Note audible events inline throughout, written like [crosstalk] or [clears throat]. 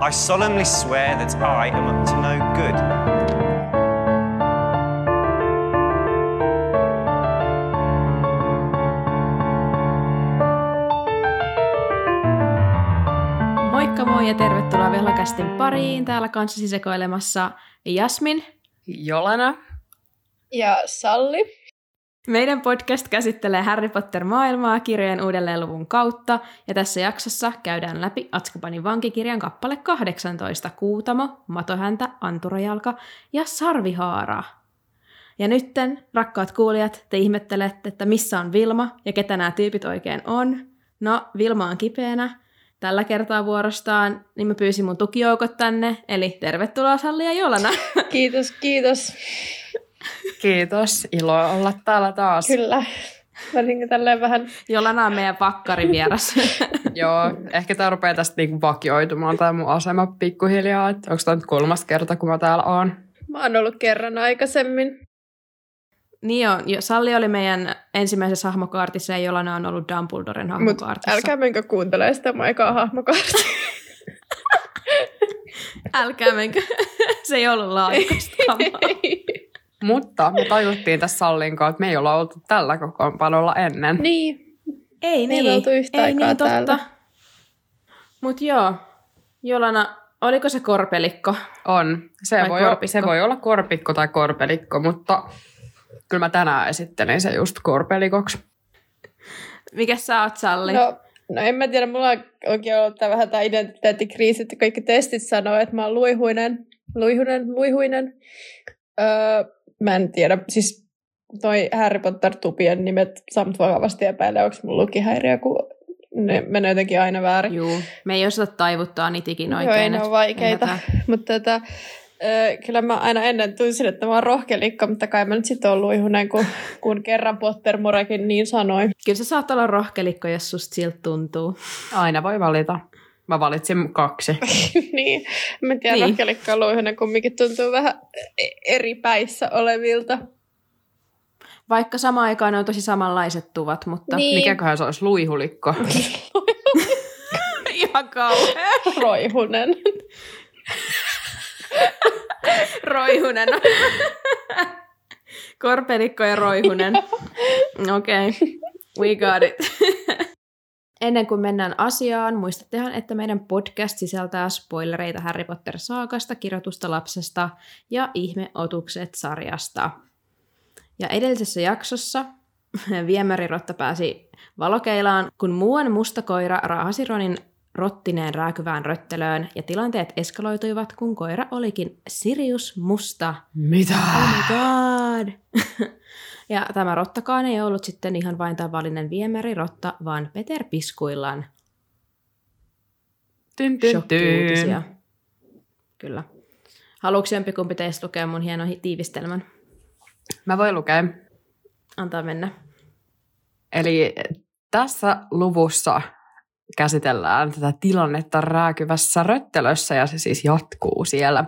I solemnly swear that I am up to no good. Moikka moi ja tervetuloa Velhokästin pariin. Täällä kanssasi sekoilemassa Jasmin. Jolana. Ja Salli. Meidän podcast käsittelee Harry Potter-maailmaa kirjojen uudelleenluvun kautta, ja tässä jaksossa käydään läpi Atskabanin vankikirjan kappale 18, Kuutamo, Matohäntä, Anturajalka ja Sarvihaara. Ja nytten, rakkaat kuulijat, te ihmettelette, että missä on Vilma ja ketä nämä tyypit oikein on. No, Vilma on kipeänä, tällä kertaa vuorostaan, niin mä pyysin mun tukijoukot tänne, eli tervetuloa Salli ja Jolana. Kiitos, kiitos. Kiitos, ilo olla täällä taas. Kyllä. Varsinkin tälleen vähän... Jolana on meidän pakkarin vieras. [laughs] Joo, ehkä tämä rupeaa tästä niinku vakioitumaan tämä mun asema pikkuhiljaa. Että onko tämä nyt kolmas kerta, kun mä täällä oon? Mä oon ollut kerran aikaisemmin. Niin on. Salli oli meidän ensimmäisessä hahmokaartissa ja Jolana on ollut Dumbledoren hahmokaartissa. Mutta älkää menkö kuuntelemaan sitä maikaa hahmokaartissa. [laughs] älkää menkö. [laughs] Se ei ollut laajasta Mutta me tajuttiin tässä Sallin kanssa, että me ei olla oltu tällä kokoonpanolla ennen. Niin. Ei Me ei niin. oltu yhtä ei aikaa niin, täällä. totta. Mut joo. Jolana, oliko se korpelikko? On. Se Vai voi, olla, korpikko? se voi olla korpikko tai korpelikko, mutta kyllä mä tänään esittelin se just korpelikoksi. Mikä sä oot, Salli? No, no en mä tiedä, mulla onkin ollut tää vähän tämä identiteettikriisi, että kaikki testit sanoo, että mä oon luihuinen, luihuinen, luihuinen. Öö, mä en tiedä, siis toi Harry Potter-tupien nimet samt vakavasti epäilee, onko mulla lukihäiriö, kun ne menee jotenkin aina väärin. Juu, me ei osata taivuttaa niitä ikinä Joo, oikein. ei ne ole vaikeita. ymmärtää. [laughs] Mutta tota, ö, kyllä mä aina ennen tunsin, että mä oon rohkelikko, mutta kai mä nyt sitten oon luihunen, kun, kun kerran Pottermorekin niin sanoi. Kyllä se saattaa olla rohkelikko, jos susta siltä tuntuu. Aina voi valita. Mä valitsin kaksi. [laughs] niin, mä en tiedä, Niin. luihunen kumminkin tuntuu vähän eri päissä olevilta. Vaikka samaan aikaan ne on tosi samanlaiset tuvat, mutta Niin. Mikäköhän se olisi luihulikko? [laughs] ihan kauhean. Roihunen. [laughs] Roihunen. Korpelikko ja roihunen. Okei, okay. we got it. Ennen kuin mennään asiaan, muistattehan, että meidän podcast sisältää spoilereita Harry Potter-saakasta, kirjoitusta lapsesta ja ihmeotukset sarjasta. Ja edellisessä jaksossa [laughs] viemärirotta pääsi valokeilaan, kun muuan musta koira raahasi Ronin rottineen rääkyvään röttelöön ja tilanteet eskaloituivat, kun koira olikin Sirius Musta. Mitä? Oh my god! [laughs] ja tämä rottakaan ei ollut sitten ihan vain tavallinen viemärirotta, vaan Peter Piskuillaan. Tyn, tyn, tyn. Kyllä. Haluatko jompikumpi teistä lukea mun hienon hi- tiivistelmän? Mä voin lukea. Antaa mennä. Eli tässä luvussa käsitellään tätä tilannetta rääkyvässä röttelössä ja se siis jatkuu siellä.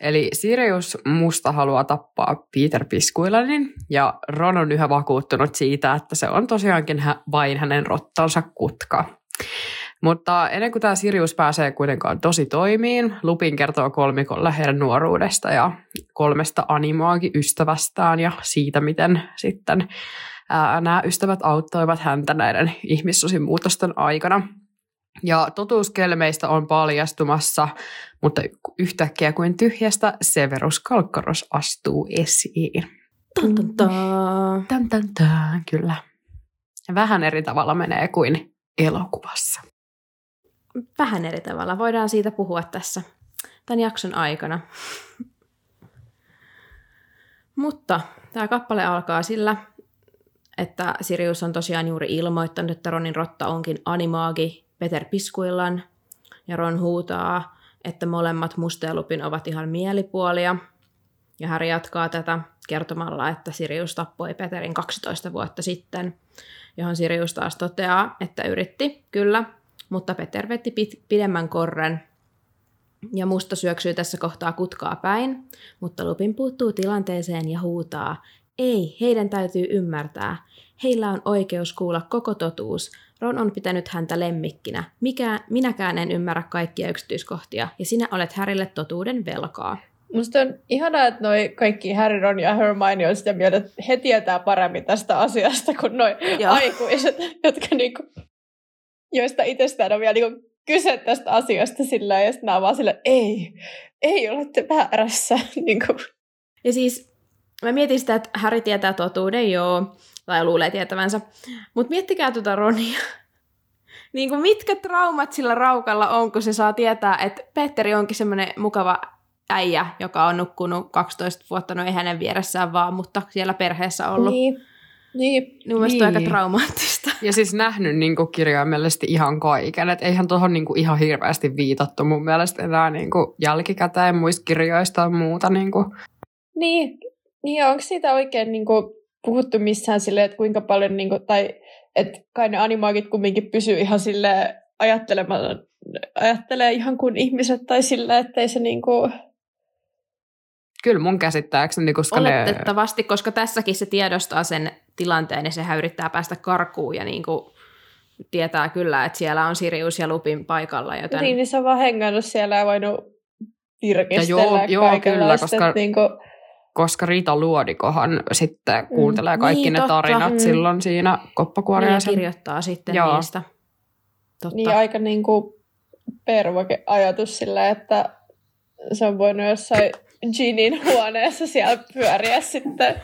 Eli Sirius Musta haluaa tappaa Peter Piskuilanin ja Ron on yhä vakuuttunut siitä, että se on tosiaankin vain hänen rottansa kutka. Mutta ennen kuin tämä Sirius pääsee kuitenkaan tosi toimiin, Lupin kertoo kolmikolle heidän nuoruudesta ja kolmesta animaakin ystävästään ja siitä, miten sitten ää, nämä ystävät auttoivat häntä näiden ihmissusimuutosten aikana. Ja totuuskelmeistä on paljastumassa, mutta yhtäkkiä kuin tyhjästä Severus Kalkkaros astuu esiin. Tan, tan, tan. Tän, kyllä. Vähän eri tavalla menee kuin elokuvassa. Vähän eri tavalla. Voidaan siitä puhua tässä tämän jakson aikana. [laughs] Mutta tämä kappale alkaa sillä, että Sirius on tosiaan juuri ilmoittanut, että Ronin rotta onkin animaagi Peter Piskuillan. Ja Ron huutaa, että molemmat Musta ja Lupin ovat ihan mielipuolia. Ja Harry jatkaa tätä kertomalla, että Sirius tappoi Peterin 12 vuotta sitten, johon Sirius taas toteaa, että yritti, kyllä, mutta Peter veti pit- pidemmän korren ja musta syöksyy tässä kohtaa kutkaa päin, mutta Lupin puuttuu tilanteeseen ja huutaa, ei, heidän täytyy ymmärtää. Heillä on oikeus kuulla koko totuus. Ron on pitänyt häntä lemmikkinä. Mikä, minäkään en ymmärrä kaikkia yksityiskohtia, ja sinä olet Härille totuuden velkaa. Musta on ihanaa, että noi kaikki Harry, Ron ja Hermione on sitä mieltä, että he tietää paremmin tästä asiasta kuin noi Joo. aikuiset, [laughs] jotka niinku, joista itsestään on vielä niinku kyse tästä asiasta sillä ja sitten mä oon vaan silleen, ei, ei olette väärässä. [laughs] niinku. Ja siis mä mietin sitä, että Harry tietää totuuden, joo, tai luulee tietävänsä. Mutta miettikää tuota Ronia. [laughs] niin kuin mitkä traumat sillä raukalla on, kun se saa tietää, että Petteri onkin semmoinen mukava äijä, joka on nukkunut 12 vuotta, no ei hänen vieressään vaan, mutta siellä perheessä ollut. Niin. Niin, niin. Mun mielestä on Niin. aika traumaattista. Ja siis nähnyt niin kuin kirjaimellisesti ihan kaiken. Että eihän tuohon niin kuin ihan hirveästi viitattu mun mielestä enää niin kuin jälkikäteen muista kirjoista ja muuta. Niin kuin. Niin, niin onko siitä oikein niinku puhuttu missään silleen, että kuinka paljon, niinku, tai että kai ne animaagit kumminkin pysyy ihan sille ajattelemaan, ajattelee ihan kuin ihmiset tai sillä, ettei se niinku, Kyllä mun käsittääkseni, koska ne... Oletettavasti, koska tässäkin se tiedostaa sen tilanteen ja sehän yrittää päästä karkuun ja niin kuin tietää kyllä, että siellä on Sirius ja Lupin paikalla, joten niin, niin se on vaan hengannut siellä ja voinut virkistellä Ja joo- joo, kyllä, koska- että niinku, koska Rita Luodikohan sitten kuuntelee kaikki Niin, ne totta. tarinat Mm. silloin siinä niin, ja koppakuoriaisen. kirjoittaa sitten Joo. niistä. Totta. niin aika niinku pervoke ajatus sillä, että se on voinut jossain Ginin huoneessa siellä pyöriä sitten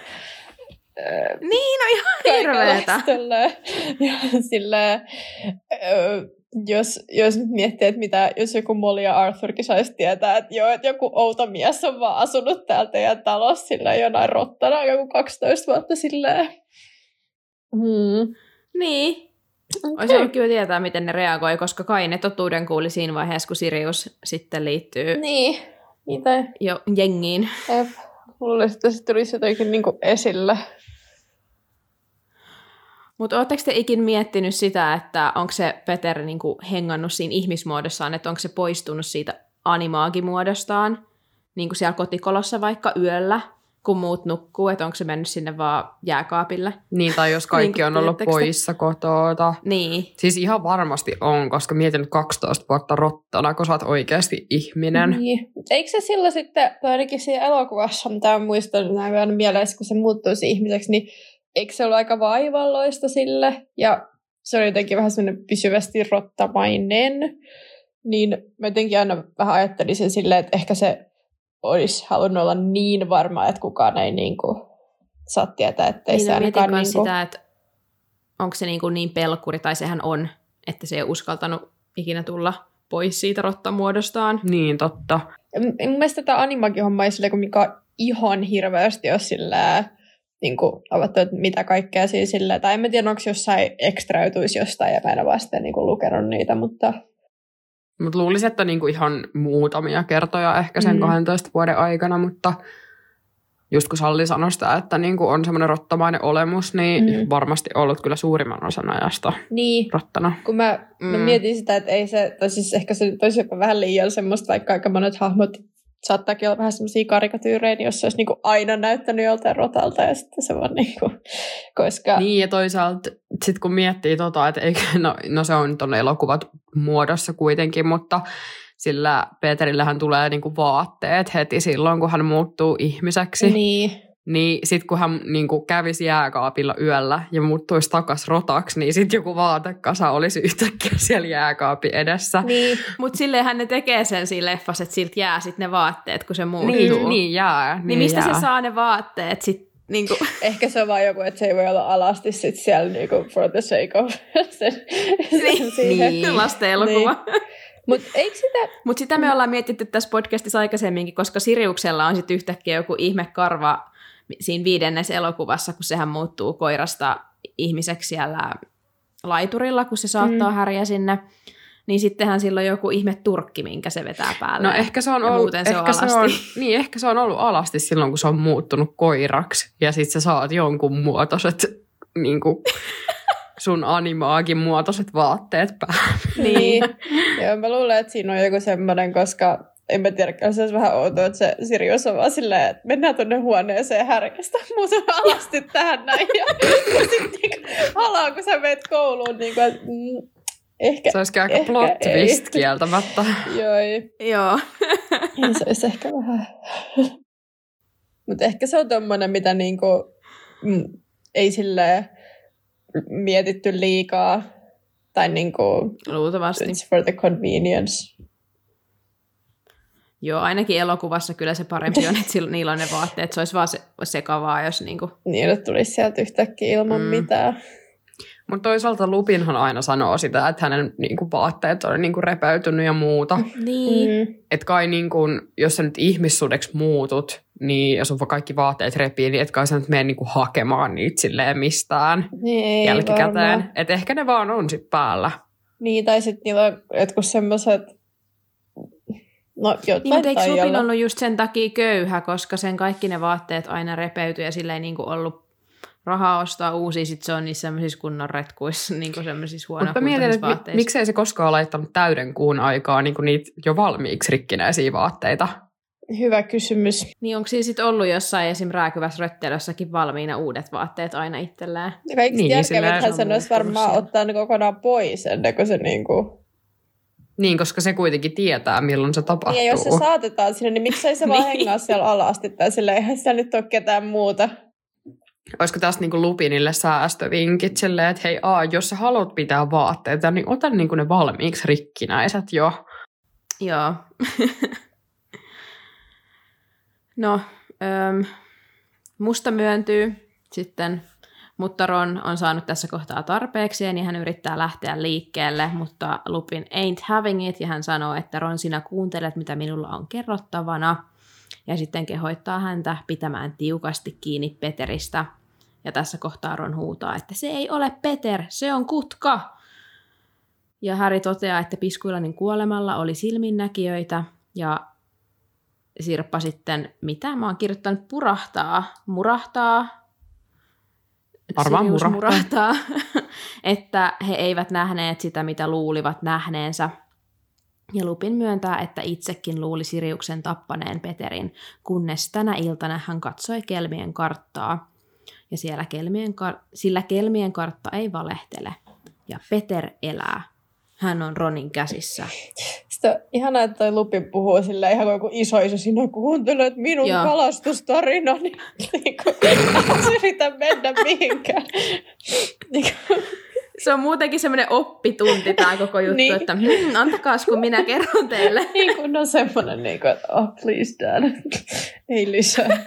niin, no ihan hirveetä. Ja silleen, jos, jos nyt miettii, että mitä, jos joku Molly ja Arthurkin saisi tietää, että joo, että joku outo mies on vaan asunut täällä teidän talossa silleen jonain rottana joku 12 vuotta silleen. Hmm. Niin. Olisi ollut kiva tietää, miten ne reagoi, koska kai ne totuuden kuuli siinä vaiheessa, kun Sirius sitten liittyy Niin, mitä? jo jengiin. Jep. Luulisin, että se tulisi jotenkin niinku esille. Mutta ootteko te ikin miettinyt sitä, että onko se Peter niinku hengannut siinä ihmismuodossaan, että onko se poistunut siitä animaagimuodostaan, niin kuin siellä kotikolossa vaikka yöllä, kun muut nukkuu, että onko se mennyt sinne vaan jääkaapille? Niin, tai jos kaikki Niin, on ollut te? poissa kotota. Niin, Siis ihan varmasti on, koska mietin nyt 12 vuotta rottana, kun sä oot oikeasti ihminen. Niin. Eikö se silloin sitten, tai ainakin siinä elokuvassa, mitä mä muistan näin aina mielessä, kun se muuttuisi ihmiseksi, niin eikö se ollut aika vaivalloista sille? Ja se oli jotenkin vähän semmoinen pysyvästi rottamainen. Niin mä jotenkin aina vähän ajattelisin silleen, että ehkä se olisi halunnut olla niin varma, että kukaan ei niinku saa tietää, ettei niin se mietin ainakaan myös niinku... sitä, että onko se niin, kuin niin pelkuri, tai sehän on, että se ei uskaltanut ikinä tulla pois siitä rottamuodostaan. Niin, totta. M- Mun mielestä tämä animagihomma ei sille, kun mikä ihan hirveästi ole sillä niin kuin, avattu, että mitä kaikkea siinä sillä, tai en mä tiedä, onko jossain ekstrautuisi jostain, ja mä en ole vasta niin kuin, lukenut niitä, mutta Mutta luulisin, että niinku ihan muutamia kertoja ehkä sen Mm. mm. 12 vuoden aikana, mutta just kun Salli sanoi sitä, että niinku on semmoinen rottamainen olemus, niin Mm. varmasti ollut kyllä suurimman osan ajasta niin, rottana. kun mä, mm. mä mietin sitä, että ei se, tai siis ehkä se nyt olisi jopa vähän liian semmoista, vaikka aika monet hahmot saattaakin olla vähän semmoisia karikatyyrejä, niin jos se olisi niin kuin aina näyttänyt joltain rotalta, ja sitten se vaan niin kuin, koska... Niin ja toisaalta sitten kun miettii tota, että eikö, no, no se on tuonne elokuvat muodossa kuitenkin, mutta sillä Peterillähän tulee niinku vaatteet heti silloin, kun hän muuttuu ihmiseksi. Niin. Niin sitten kun hän niin kuin kävisi jääkaapilla yöllä ja muuttuisi takas rotaksi, niin sitten joku vaatekasa olisi yhtäkkiä siellä jääkaapin edessä. Niin, Mutta silleenhän ne tekee sen siinä leffassa, että siltä jää sitten ne vaatteet, kun se muuttuu. Niin, niin jää. Niin, niin mistä jää. se saa ne vaatteet sitten? Niin kuin, [laughs] Ehkä se on vaan joku, että se ei voi olla alasti sit siellä niinku for the sake of [laughs] sen, sen siihen. Niin. [laughs] lasten elokuva. Mutta eikö sitä... Mutta sitä me ollaan mietitty tässä podcastissa aikaisemminkin, koska Siriuksella on sitten yhtäkkiä joku ihmekarva siinä viidennessä elokuvassa, kun sehän muuttuu koirasta ihmiseksi siellä laiturilla, kun se saattaa Mm. häriä sinne. Niin sittenhän silloin joku ihme turkki, minkä se vetää päälle. No ehkä se on ollut, muuten se on ehkä se on, alasti. [laughs] niin, ehkä se on ollut alasti silloin, kun se on muuttunut koiraksi. Ja sitten sä saat jonkun muotoiset, niin kuin [laughs] sun animaagin muotoiset vaatteet päälle. Niin. [laughs] Joo, mä luulen, että siinä on joku semmoinen, koska en mä tiedä, se olisi vähän outoa, että se Sirius on vaan silleen, että mennään tuonne huoneeseen härkästä muutama alasti tähän näin. Ja, ja sitten niin halaa, kun sä meet kouluun, niin kuin, että, mm, ehkä, Se olisikin aika plot ei. twist kieltämättä. [laughs] Joo, ei. Joo. Niin se olisi ehkä vähän. Mutta ehkä se on tommonen, mitä niinku, mm, ei sille mietitty liikaa. Tai niinku, Luultavasti. it's for the convenience. Joo, ainakin elokuvassa kyllä se parempi on, [laughs] että niillä on ne vaatteet. Se olisi vaan se, sekavaa, jos niinku... Niin, että tulisi sieltä yhtäkkiä ilman Mm. mm. mitään. Mutta toisaalta Lupinhan aina sanoo sitä, että hänen niinku, vaatteet on niinku, repeytynyt ja muuta. Niin. Mm. Että kai niinku, jos sä nyt ihmissudeksi muutut, niin jos on kaikki vaatteet repii, niin et kai sä nyt mene niinku, hakemaan niitä silleen mistään Niin, jälkikäteen. Että ehkä ne vaan on sit päällä. Niin, tai sitten niillä on jotkut semmoiset, no Niin, mutta eikö Lupin ollut just sen takia köyhä, koska sen kaikki ne vaatteet aina repeytyi ja sillä ei niinku ollut rahaa ostaa uusia, sit se on niissä semmoisissa kunnon retkuissa, [laughs] niinku semmoisissa Mutta mietin, että miksei se koskaan laittanut täyden kuun aikaa niinku, niitä jo valmiiksi rikkinäisiä vaatteita. Hyvä kysymys. Niin onko siinä sitten ollut jossain esim. rääkyvässä röttelössäkin valmiina uudet vaatteet aina itselleen? Ja kaikista Niin, niin, järkevintähän se sen on olisi varmaan ottaa ne kokonaan pois ennen kuin se niinku... Niin, koska se kuitenkin tietää, milloin se tapahtuu. Niin, ja jos se saatetaan sinne, niin miksei se vaan [laughs] Niin. hengaa siellä alasti tai sille eihän siellä nyt ole ketään muuta. Olisiko tästä niinku Lupinille säästövinkit silleen, että hei, aa, jos sä haluat pitää vaatteita, niin ota niinku ne valmiiksi rikkinäiset jo. Joo. [laughs] no, öm, musta myöntyy sitten, mutta Ron on saanut tässä kohtaa tarpeeksi, niin hän yrittää lähteä liikkeelle, mutta Lupin ain't having it, ja hän sanoo, että Ron, sinä kuuntelet, mitä minulla on kerrottavana, ja sitten kehoittaa häntä pitämään tiukasti kiinni Peteristä, ja tässä kohtaa Ron huutaa, että se ei ole Peter, se on kutka. Ja Harry toteaa, että Piskuilanin kuolemalla oli silminnäkijöitä. Ja Sirppa sitten, mitä? Mä oon kirjoittanut, purahtaa, murahtaa, Varmaan Sirius murahtaa. murahtaa, [laughs] että he eivät nähneet sitä, mitä luulivat nähneensä. Ja Lupin myöntää, että itsekin luuli Siriuksen tappaneen Peterin, kunnes tänä iltana hän katsoi kelmien karttaa. Ja siellä kelmien kar- sillä kelmien kartta ei valehtele. Ja Peter elää. Hän on Ronin käsissä. Sitten on ihanaa, että toi Lupin puhuu sillä ihan kuin joku iso iso sinä kuuntelet minun Joo. Kalastustarinani. [laughs] Niin kuin, yritä mennä mihinkään. Niin kuin, Se on muutenkin semmoinen oppitunti tämä koko juttu, Niin. että hmm, antakaas kun minä kerron teille. [laughs] niin kuin on semmoinen, niin kuin, että oh please dad, ei lisää.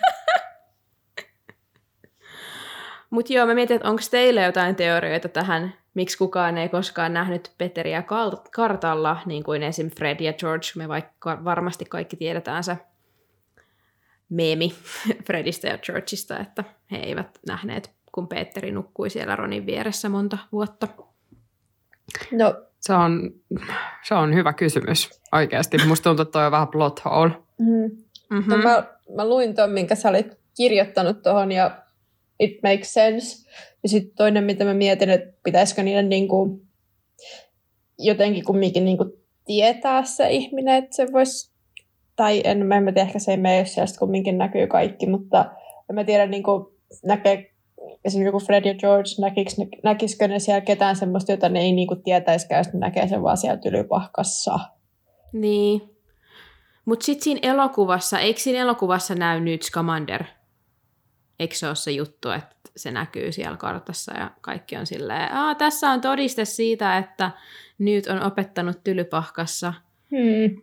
Mutta joo, mä mietin, että onko teillä jotain teorioita tähän, miksi kukaan ei koskaan nähnyt Peteriä kal- kartalla, niin kuin esim. Fred ja George, me vaikka varmasti kaikki tiedetään se meemi [laughs] Fredistä ja Georgeista, että he eivät nähneet, kun Petteri nukkui siellä Ronin vieressä monta vuotta. No, Se on, se on hyvä kysymys oikeasti. Musta tuntuu, että toi on vähän plot hole. mm. Mm-hmm. no mä, mä luin ton, minkä sä olit kirjoittanut tuohon ja it makes sense. Ja sitten toinen, mitä mä mietin, että pitäisikö niiden niinku, jotenkin kumminkin niinku tietää se ihminen, että se voisi, tai en mä en tiedä, ehkä se ei mene, jos sieltä kumminkin näkyy kaikki, mutta en mä tiedä, niinku, näkee esimerkiksi joku Fred ja George, näkiks, näkisikö ne siellä ketään semmoista, jota ne ei niinku tietäisikään, jos ne näkee sen vaan siellä tylypahkassa. Niin. Mutta sitten siinä elokuvassa, eikö siinä elokuvassa näy nyt Scamander? Eikö se ole se juttu, että se näkyy siellä kartassa ja kaikki on silleen, Aa, tässä on todiste siitä, että nyt on opettanut tylypahkassa. Hmm.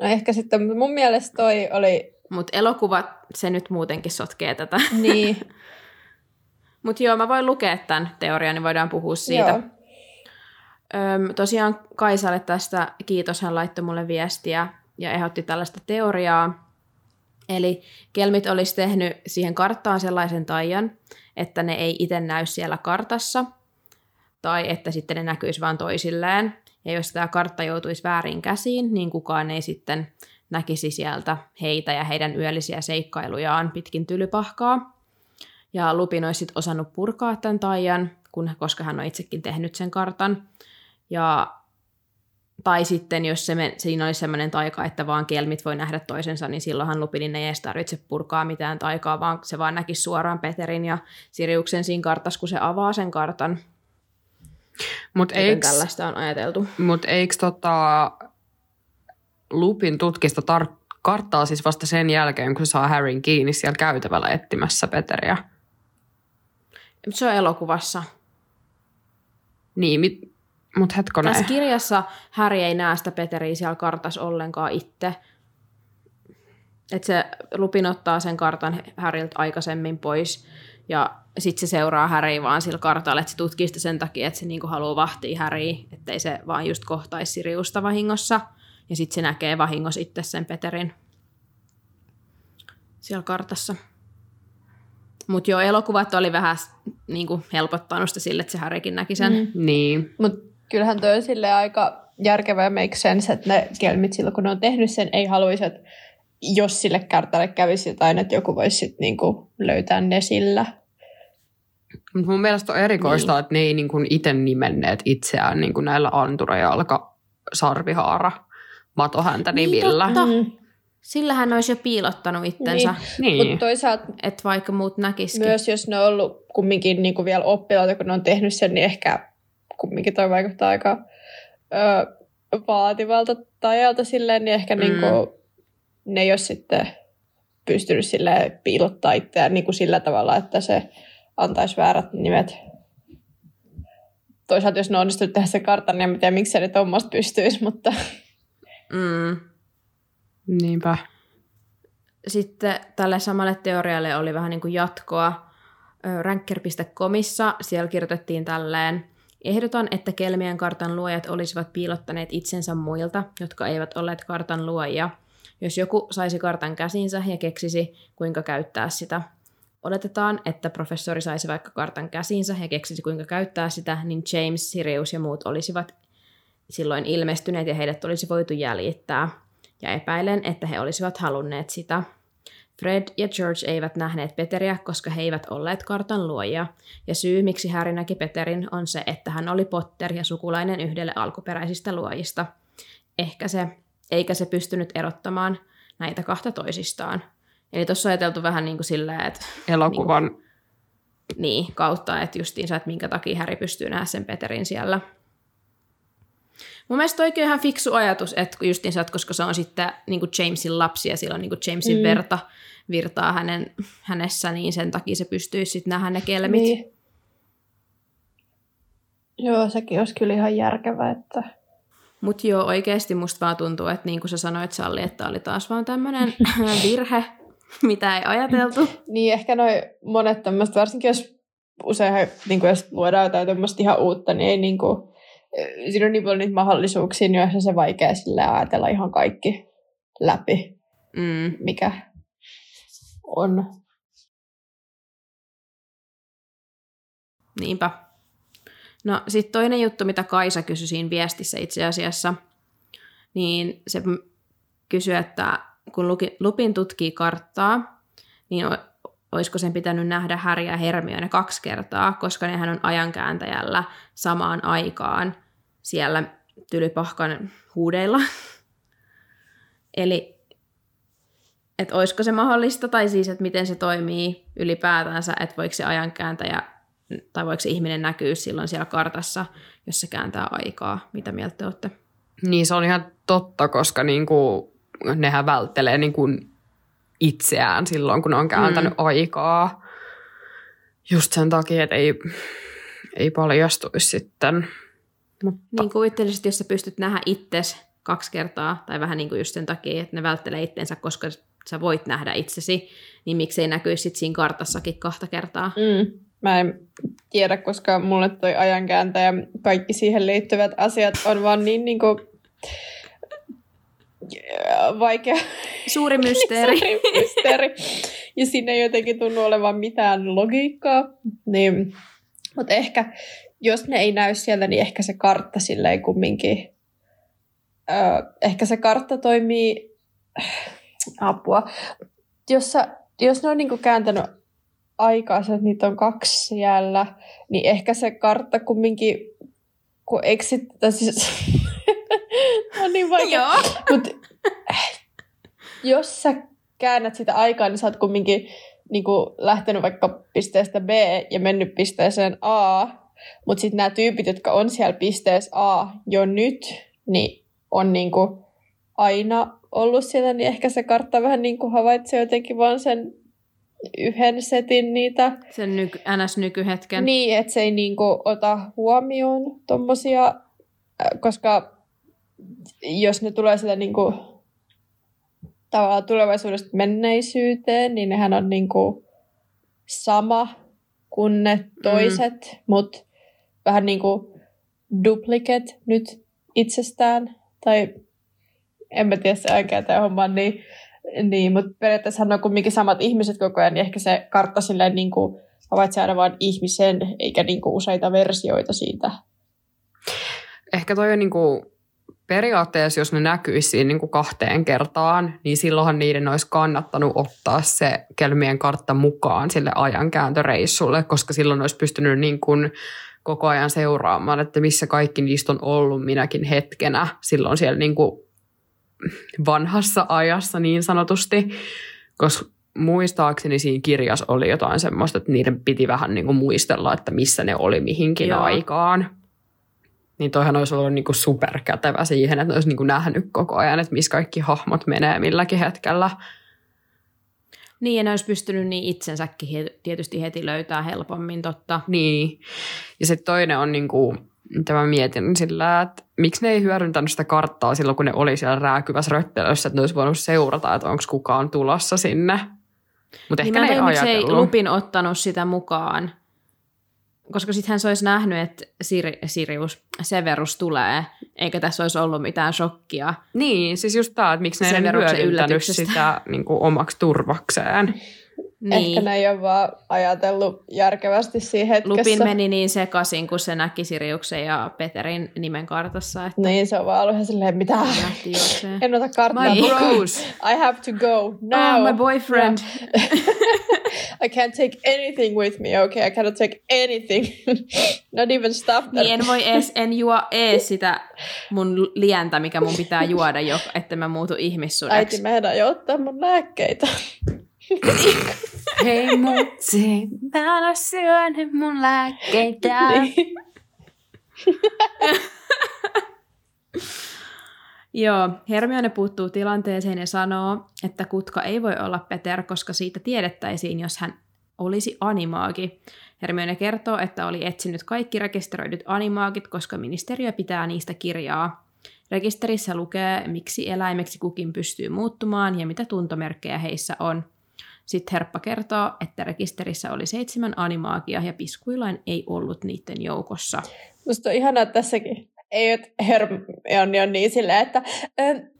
No ehkä sitten, mun mielestä toi oli, Mutta elokuva, se nyt muutenkin sotkee tätä. [laughs] niin, Mutta joo, mä voin lukea tämän teorian, niin voidaan puhua siitä. joo. Öm, tosiaan Kaisalle tästä kiitos, hän laittoi mulle viestiä ja ehdotti tällaista teoriaa. Eli kelmit olisi tehnyt siihen karttaan sellaisen taian, että ne ei itse näy siellä kartassa, tai että sitten ne näkyisi vain toisilleen. Ja jos tämä kartta joutuisi väärin käsiin, niin kukaan ei sitten näkisi sieltä heitä ja heidän yöllisiä seikkailujaan pitkin tylypahkaa. Ja Lupin olisi sit osannut purkaa tämän taian, kun, koska hän on itsekin tehnyt sen kartan. Ja tai sitten jos se men, siinä olisi sellainen taika, että vaan kelmit voi nähdä toisensa, niin silloinhan Lupinin ei edes tarvitse purkaa mitään taikaa, vaan se vaan näkisi suoraan Peterin ja Siriuksen siinä kartassa, kun se avaa sen kartan. Mutta Joten eikö, tällaista on ajateltu. mut eikö tota Lupin tutkista tar- karttaa siis vasta sen jälkeen, kun se saa Harryn kiinni siellä käytävällä etsimässä Peteriä? Mut se on elokuvassa. Niin, mit, mut hetkonen. Tässä kirjassa Harry ei näe sitä Peteriä siellä kartassa ollenkaan itse. Et se Lupin ottaa sen kartan Harryltä aikaisemmin pois ja sitten se seuraa Harryä vaan sillä kartalla, että se tutkii sitä sen takia, että se niinku haluaa vahtia Harryä, ettei se vaan just kohtaisi Siriusta vahingossa. Ja sitten se näkee vahingossa itse sen Peterin siellä kartassa. Mutta joo, elokuvat oli vähän niinku helpottanut sitä sille, että se Harrykin näki sen. Mm. Niin. Mutta kyllähän toi on silleen aika järkevä ja make sense, että ne kelmit silloin, kun ne on tehnyt sen, ei haluaisi, että jos sille kartalle kävisi jotain, että joku voisi sit niinku löytää ne sillä. Mutta mun mielestä on erikoista, niin. että ne ei niinku itse nimenneet itseään niinku näillä Antura ja Alka Sarvihaara matohäntä Niin nimillä. totta. Mm. Sillä hän olisi jo piilottanut itsensä, niin. Niin. Mutta toisaalta että vaikka muut näkisikin. myös, jos ne on ollut kumminkin niinku vielä oppilaita, kun ne on tehnyt sen, niin ehkä kumminkin toi vaikuttaa aika ö, vaativalta tajalta silleen, niin ehkä Mm. mm. niinku, ne ei ole sitten pystynyt silleen piilottaa itseään niinku sillä tavalla, että se antaisi väärät nimet. Toisaalta jos ne onnistuu tehdä se kartan, niin en tiedä, miksi ne tuommoista pystyisi, mutta Mm. Niinpä. Sitten tälle samalle teorialle oli vähän niin kuin jatkoa. Ranker.comissa siellä kirjoitettiin tälleen. Ehdotan, että Kelmien kartan luojat olisivat piilottaneet itsensä muilta, jotka eivät olleet kartan luojia. Jos joku saisi kartan käsinsä ja keksisi, kuinka käyttää sitä. Oletetaan, että professori saisi vaikka kartan käsinsä ja keksisi, kuinka käyttää sitä, niin James, Sirius ja muut olisivat silloin ilmestyneet ja heidät olisi voitu jäljittää. Ja epäilen, että he olisivat halunneet sitä. Fred ja George eivät nähneet Peteriä, koska he eivät olleet kartan luojia. Ja syy, miksi Harry näki Peterin, on se, että hän oli Potter ja sukulainen yhdelle alkuperäisistä luojista. Ehkä se, eikä se pystynyt erottamaan näitä kahta toisistaan. Eli tuossa on ajateltu vähän niin kuin silleen, että Elokuvan. niin, kautta, että justiinsa, että minkä takia Harry pystyy nähdä sen Peterin siellä. Mun mielestä toikin on ihan fiksu ajatus, että justiinsa, että koska se on sitten niin kuin Jamesin lapsi ja silloin niin kuin Jamesin mm. Verta virtaa hänen, hänessä, niin sen takia se pystyisi sitten nähdä ne kelmit. Niin. Joo, sekin olisi kyllä ihan järkevä, että Mutta joo, oikeasti musta vaan tuntuu, että niin kuin sä sanoit Salli, että oli taas vaan tämmöinen [laughs] virhe, mitä ei ajateltu. Niin, ehkä noi monet tämmöiset, varsinkin jos usein niin kuin jos luodaan jotain tämmöistä ihan uutta, niin ei niin kuin, siinä on niin paljon niitä mahdollisuuksia, niin on se vaikea sille ajatella ihan kaikki läpi, Mm. mikä on. Niinpä. No sitten toinen juttu, mitä Kaisa kysyi siinä viestissä itse asiassa, niin se kysyi, että kun Luki- Lupin tutkii karttaa, niin olisiko sen pitänyt nähdä Harry ja Hermione kaksi kertaa, koska nehän on ajankääntäjällä samaan aikaan siellä tylypahkan huudeilla. Eli että olisiko se mahdollista, tai siis, että miten se toimii ylipäätänsä, että voiko se ajankääntäjä, tai voiko se ihminen näkyä silloin siellä kartassa, jos se kääntää aikaa. Mitä mieltä te olette? Niin se on ihan totta, koska niinku, nehän välttelee niinku itseään silloin, kun ne on kääntänyt mm. aikaa. Just sen takia, että ei, ei paljastuisi sitten. Mutta Niin kuvittelisit, jos sä pystyt nähdä itses kaksi kertaa, tai vähän niin kuin just sen takia, että ne välttelee itsensä, koska sä voit nähdä itsesi, niin miksei näkyisi sit siinä kartassakin kahta kertaa. Mm. Mä en tiedä, koska mulle toi ajankääntä ja kaikki siihen liittyvät asiat on vaan niin, niin kuin, vaikea Suuri [laughs] mysteeri. Suuri mysteeri. Ja siinä ei jotenkin tunnu olevan mitään logiikkaa. Niin, mutta ehkä, jos ne ei näy sieltä, niin ehkä se kartta silleen kumminkin, öö, ehkä se kartta toimii, apua, jos, sä, jos ne on niinku kääntänyt aikaa, että niitä on kaksi siellä, niin ehkä se kartta kumminkin, kun exit, tai siis, [laughs] niin vaikea. Joo. Mut, jos sä käännät sitä aikaa, niin sä oot kumminkin niin kuin lähtenyt vaikka pisteestä B ja mennyt pisteeseen A, mutta sitten nämä tyypit, jotka on siellä pisteessä A jo nyt, niin on niin kuin aina ollut siellä, niin ehkä se kartta vähän niin kuin havaitsee jotenkin vaan sen yhden setin niitä. Sen nyky, NS-nykyhetken. Niin, että se ei niin kuin ota huomioon tommosia, äh, koska jos ne tulee sitä niin kuin tavallaan tulevaisuudesta menneisyyteen, niin nehän on niin kuin sama kuin ne toiset, mm. mutta vähän niin kuin duplicate nyt itsestään. Tai en mä tiedä se oikea tämä homma, niin, niin mutta periaatteessa on kuitenkin samat ihmiset koko ajan, niin ehkä se kartta silleen niin kuin havaitsee aina vain ihmisen, eikä niin kuin useita versioita siitä. Ehkä toi on niin kuin periaatteessa, jos ne näkyisi siinä niin kuin kahteen kertaan, niin silloinhan niiden olisi kannattanut ottaa se kelmien kartta mukaan sille ajankääntöreissulle, koska silloin olisi pystynyt niin kuin koko ajan seuraamaan, että missä kaikki niistä on ollut minäkin hetkenä silloin siellä niin kuin vanhassa ajassa niin sanotusti, koska muistaakseni siinä kirjassa oli jotain semmoista, että niiden piti vähän niin kuin muistella, että missä ne oli mihinkin Joo. aikaan. Niin toihan olisi ollut niin kuin superkätevä siihen, että olisi niin kuin nähnyt koko ajan, että missä kaikki hahmot menee milläkin hetkellä. Niin, ja ne olisi pystynyt niin itsensäkin tietysti heti löytää helpommin, totta. Niin, ja sitten toinen on niin kuin, mitä mä mietin sillä, että miksi ne ei hyödyntänyt sitä karttaa silloin, kun ne oli siellä rääkyvässä röttelössä, että ne olisi voinut seurata, että onko kukaan tulossa sinne. Mutta niin ehkä ne ei ei Lupin ottanut sitä mukaan, koska sittenhän se olisi nähnyt, että Sir- Sirius, Severus tulee, eikä tässä olisi ollut mitään shokkia. Niin, siis just tämä, että miksi ne ei hyödyntänyt sitä niin kuin omaksi turvakseen. Niin. Ehkä ne ei ole vaan ajatellut järkevästi siinä hetkessä. Lupin meni niin sekaisin, kun se näki Siriuksen ja Peterin nimen kartassa. Että niin, se on vaan ollut ihan silleen, mitä? [laughs] en ota karttaa. My bros. I have to go now. Oh, my boyfriend. [laughs] I can't take anything with me, okay? I cannot take anything. [laughs] Not even stuff. That... Niin, en voi ees, en juo ees sitä mun lientä, mikä mun pitää [laughs] juoda jo, että mä muutu ihmissuudeksi. Äiti, mä jo ottaa mun lääkkeitä. [laughs] Hei mutsi, mä en syönyt mun lääkkeitä. Niin. Joo, Hermione puuttuu tilanteeseen ja sanoo, että kutka ei voi olla Peter, koska siitä tiedettäisiin, jos hän olisi animaagi. Hermione kertoo, että oli etsinyt kaikki rekisteröidyt animaagit, koska ministeriö pitää niistä kirjaa. Rekisterissä lukee, miksi eläimeksi kukin pystyy muuttumaan ja mitä tuntomerkkejä heissä on – sitten Herppa kertoo, että rekisterissä oli seitsemän animaagia ja piskuilain ei ollut niiden joukossa. Musta on ihanaa että tässäkin. Ei, että Hermione on niin silleen, että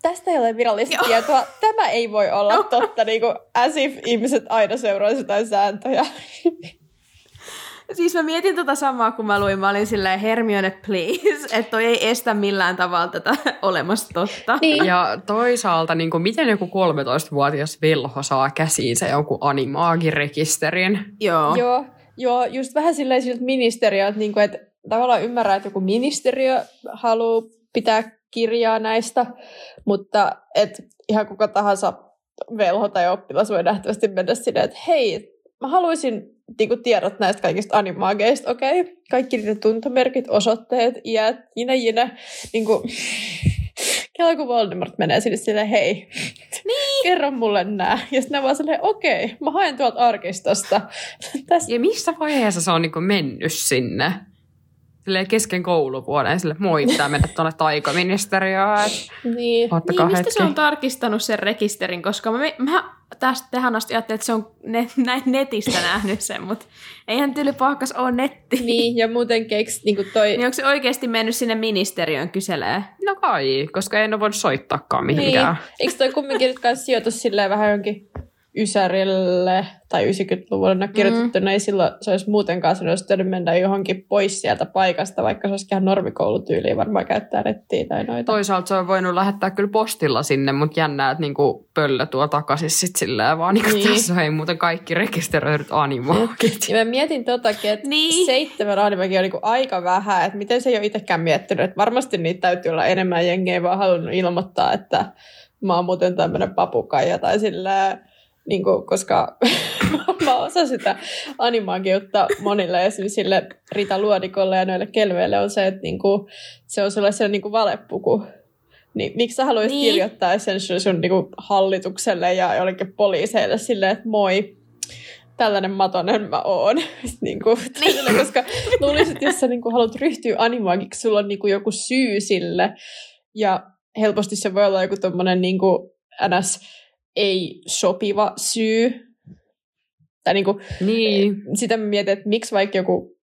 tästä ei ole virallista tietoa. Tämä ei voi olla totta, niin kuin as if ihmiset aina seuraisivat jotain sääntöjä. Siis mä mietin tota samaa, kun mä luin. Mä olin silleen, Hermione, please. [laughs] Että toi ei estä millään tavalla tätä olemasta totta. Niin. Ja toisaalta, niin kuin, miten joku 13-vuotias velho saa käsiinsä jonkun animaagirekisterin? Joo. Joo. Joo, just vähän silleen siltä ministeriöltä, niin kuin, että tavallaan ymmärrän, että joku ministeriö haluaa pitää kirjaa näistä, mutta et ihan kuka tahansa velho tai oppilas voi nähtävästi mennä sinne, että hei, mä haluaisin niinku tiedot näistä kaikista animaageista, okei, okay. kaikki niiden tuntomerkit, osoitteet, iät, jinä jinä, niinku, Kela kun Voldemort menee sinne silleen, hei, niin. kerro mulle nää. Ja sitten ne vaan silleen, okei, okay, mä haen tuolta arkistosta. Tästä. Ja missä vaiheessa se on niinku mennyt sinne? Silleen kesken kouluvuoden, sille moi, pitää mennä tuonne taikaministeriöön. Niin. niin, mistä hetki. se on tarkistanut sen rekisterin, koska mä, mä tästä tähän asti ajattelin, että se on net, näin netistä nähnyt sen, mutta eihän tyyli pahkas ole netti. Niin, ja muuten keks, niin kuin toi... Niin onko se oikeasti mennyt sinne ministeriöön kyselee? No kai, koska en ole voinut soittaakaan mihinkään. Niin. Eikö toi kumminkin nyt kanssa sijoitus silleen vähän jonkin Ysärille tai 90-luvulle ne on kirjoitettu, mm. ei silloin se olisi muutenkaan se olisi mennä johonkin pois sieltä paikasta, vaikka se olisi ihan normikoulutyyliin varmaan käyttää nettiä tai noita. Toisaalta se on voinut lähettää kyllä postilla sinne, mutta jännää, että niinku pöllö tuo takaisin sitten silleen vaan niinku niin. tässä ei muuten kaikki rekisteröidyt animaakit. Ja mä mietin totakin, että niin. seitsemän animakin on niinku aika vähän, että miten se ei ole itsekään miettinyt, että varmasti niitä täytyy olla enemmän jengiä, vaan halunnut ilmoittaa, että mä oon muuten tämmöinen papukaija tai sillä niin kuin, koska [laughs] mä osa sitä animaagiutta monille esimerkiksi sille Rita Luodikolle ja noille kelveille on se, että niin kuin, se on sellainen niin kuin valepuku. Niin, miksi sä haluaisit niin. kirjoittaa sen sun, sun niin kuin hallitukselle ja jollekin poliiseille silleen, että moi, tällainen matonen mä oon. [laughs] niin kuin, niin. koska luulisin, että jos sä niin kuin, haluat ryhtyä animaagiksi, sulla on niin kuin, joku syy sille. Ja helposti se voi olla joku tommonen niin kuin, ns ei sopiva syy. Tai niin kuin, niin. sitä mietin, että miksi vaikka joku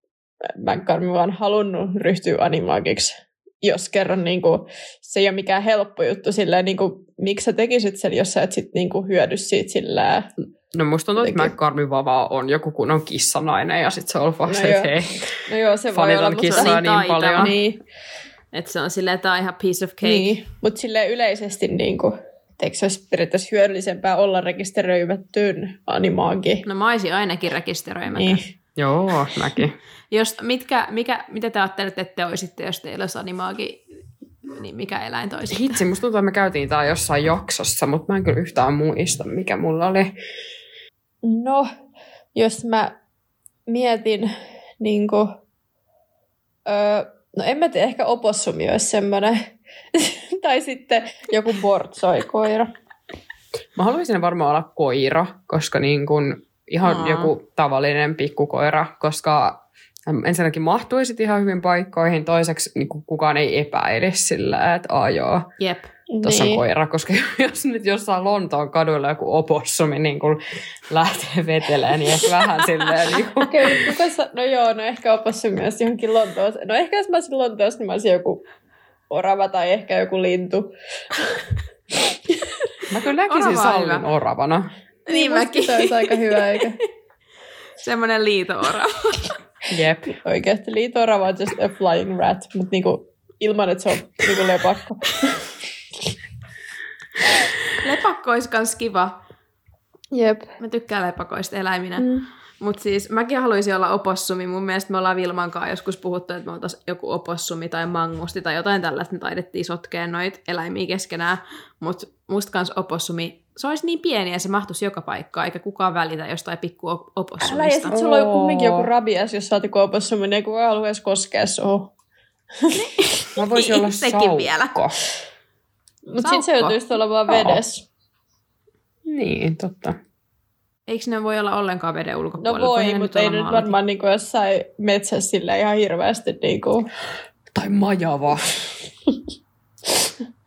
McCartney vaan halunnut ryhtyä animaagiksi, jos kerran niin kuin, se ei ole mikään helppo juttu, silleen, niin kuin, miksi sä tekisit sen, jos sä et sit, niin kuin, hyödy siitä sillä No musta tuntuu, että McCartney vaan on joku kunnon kissanainen ja sitten se on vaan no se, että hei, no joo, se voi olla, kissaa niin, niin paljon. Niin. Että se on silleen, että tämä on ihan piece of cake. Niin, mutta silleen yleisesti niin kuin, eikö se olisi periaatteessa hyödyllisempää olla rekisteröimättön animaagi? No mä olisin ainakin rekisteröimätön. Niin. Joo, mäkin. Jos, mitkä, mikä, mitä te ajattelette, että te olisitte, jos teillä olisi animaagi, niin mikä eläin toisi? Hitsi, musta tuntuu, että me käytiin tää jossain jaksossa, mutta mä en kyllä yhtään muista, mikä mulla oli. No, jos mä mietin niin kuin, öö, no en mä tiedä, ehkä opossumi olisi semmoinen [laughs] tai sitten joku bortsoi-koira. Mä haluaisin varmaan olla koira, koska niin kun ihan Aa. joku tavallinen pikkukoira, koska ensinnäkin mahtuisit ihan hyvin paikkoihin, toiseksi niin kukaan ei epäile sillä, että ajoo. Jep. Tuossa niin. on koira, koska [laughs] jos nyt jossain Lontoon kaduilla joku opossumi niin kun lähtee vetelemään, niin ehkä vähän [laughs] silleen niin kuin... Okay, kuka no joo, no ehkä opossumi olisi johonkin Lontoossa. No ehkä jos mä olisin Lontoossa, niin mä olisin joku orava tai ehkä joku lintu. Mä kyllä näkisin Sallin oravana. Niin, niin mäkin. Se olisi aika hyvä, eikä? [laughs] Semmoinen liito-orava. [laughs] Jep. Oikeasti liito-orava on just a flying rat, mutta niinku, ilman, että se on niinku lepakko. lepakko olisi kans kiva. Jep. Mä tykkään lepakoista eläiminä. Mm. Mutta siis mäkin haluaisin olla opossumi. Mun mielestä me ollaan Vilman kanssa joskus puhuttu, että me oltaisiin joku opossumi tai mangusti tai jotain tällaista. Me taidettiin sotkea noita eläimiä keskenään. Mutta musta kans opossumi, se olisi niin pieni ja se mahtuisi joka paikkaan, eikä kukaan välitä jostain pikku opossumista. Älä, ja sit sulla on kumminkin joku rabias, jos sä oot joku opossumi, niin ei kukaan halua edes koskea suhun. [laughs] Mä voisin olla saukko. vielä. Mutta sit se joutuisi olla vaan vedessä. Niin, totta. Eikö ne voi olla ollenkaan veden ulkopuolella? No voi, mutta ei nyt varmaan niin kuin jossain metsässä sille ihan hirveästi. Niin kuin... Tai majava.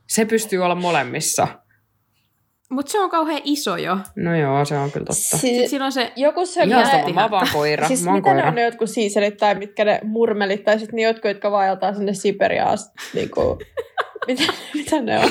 se pystyy olla molemmissa. Mutta se on kauhean iso jo. No joo, se on kyllä totta. Si- Sitten on se... Joku se Ihan sama, mä vaan koira. Siis mä mitä koira. ne on ne jotkut siiselit tai mitkä ne murmelit tai sitten ne jotkut, jotka vaeltaa sinne Siperiaan. Niin kuin... [laughs] mitä, mitä ne on?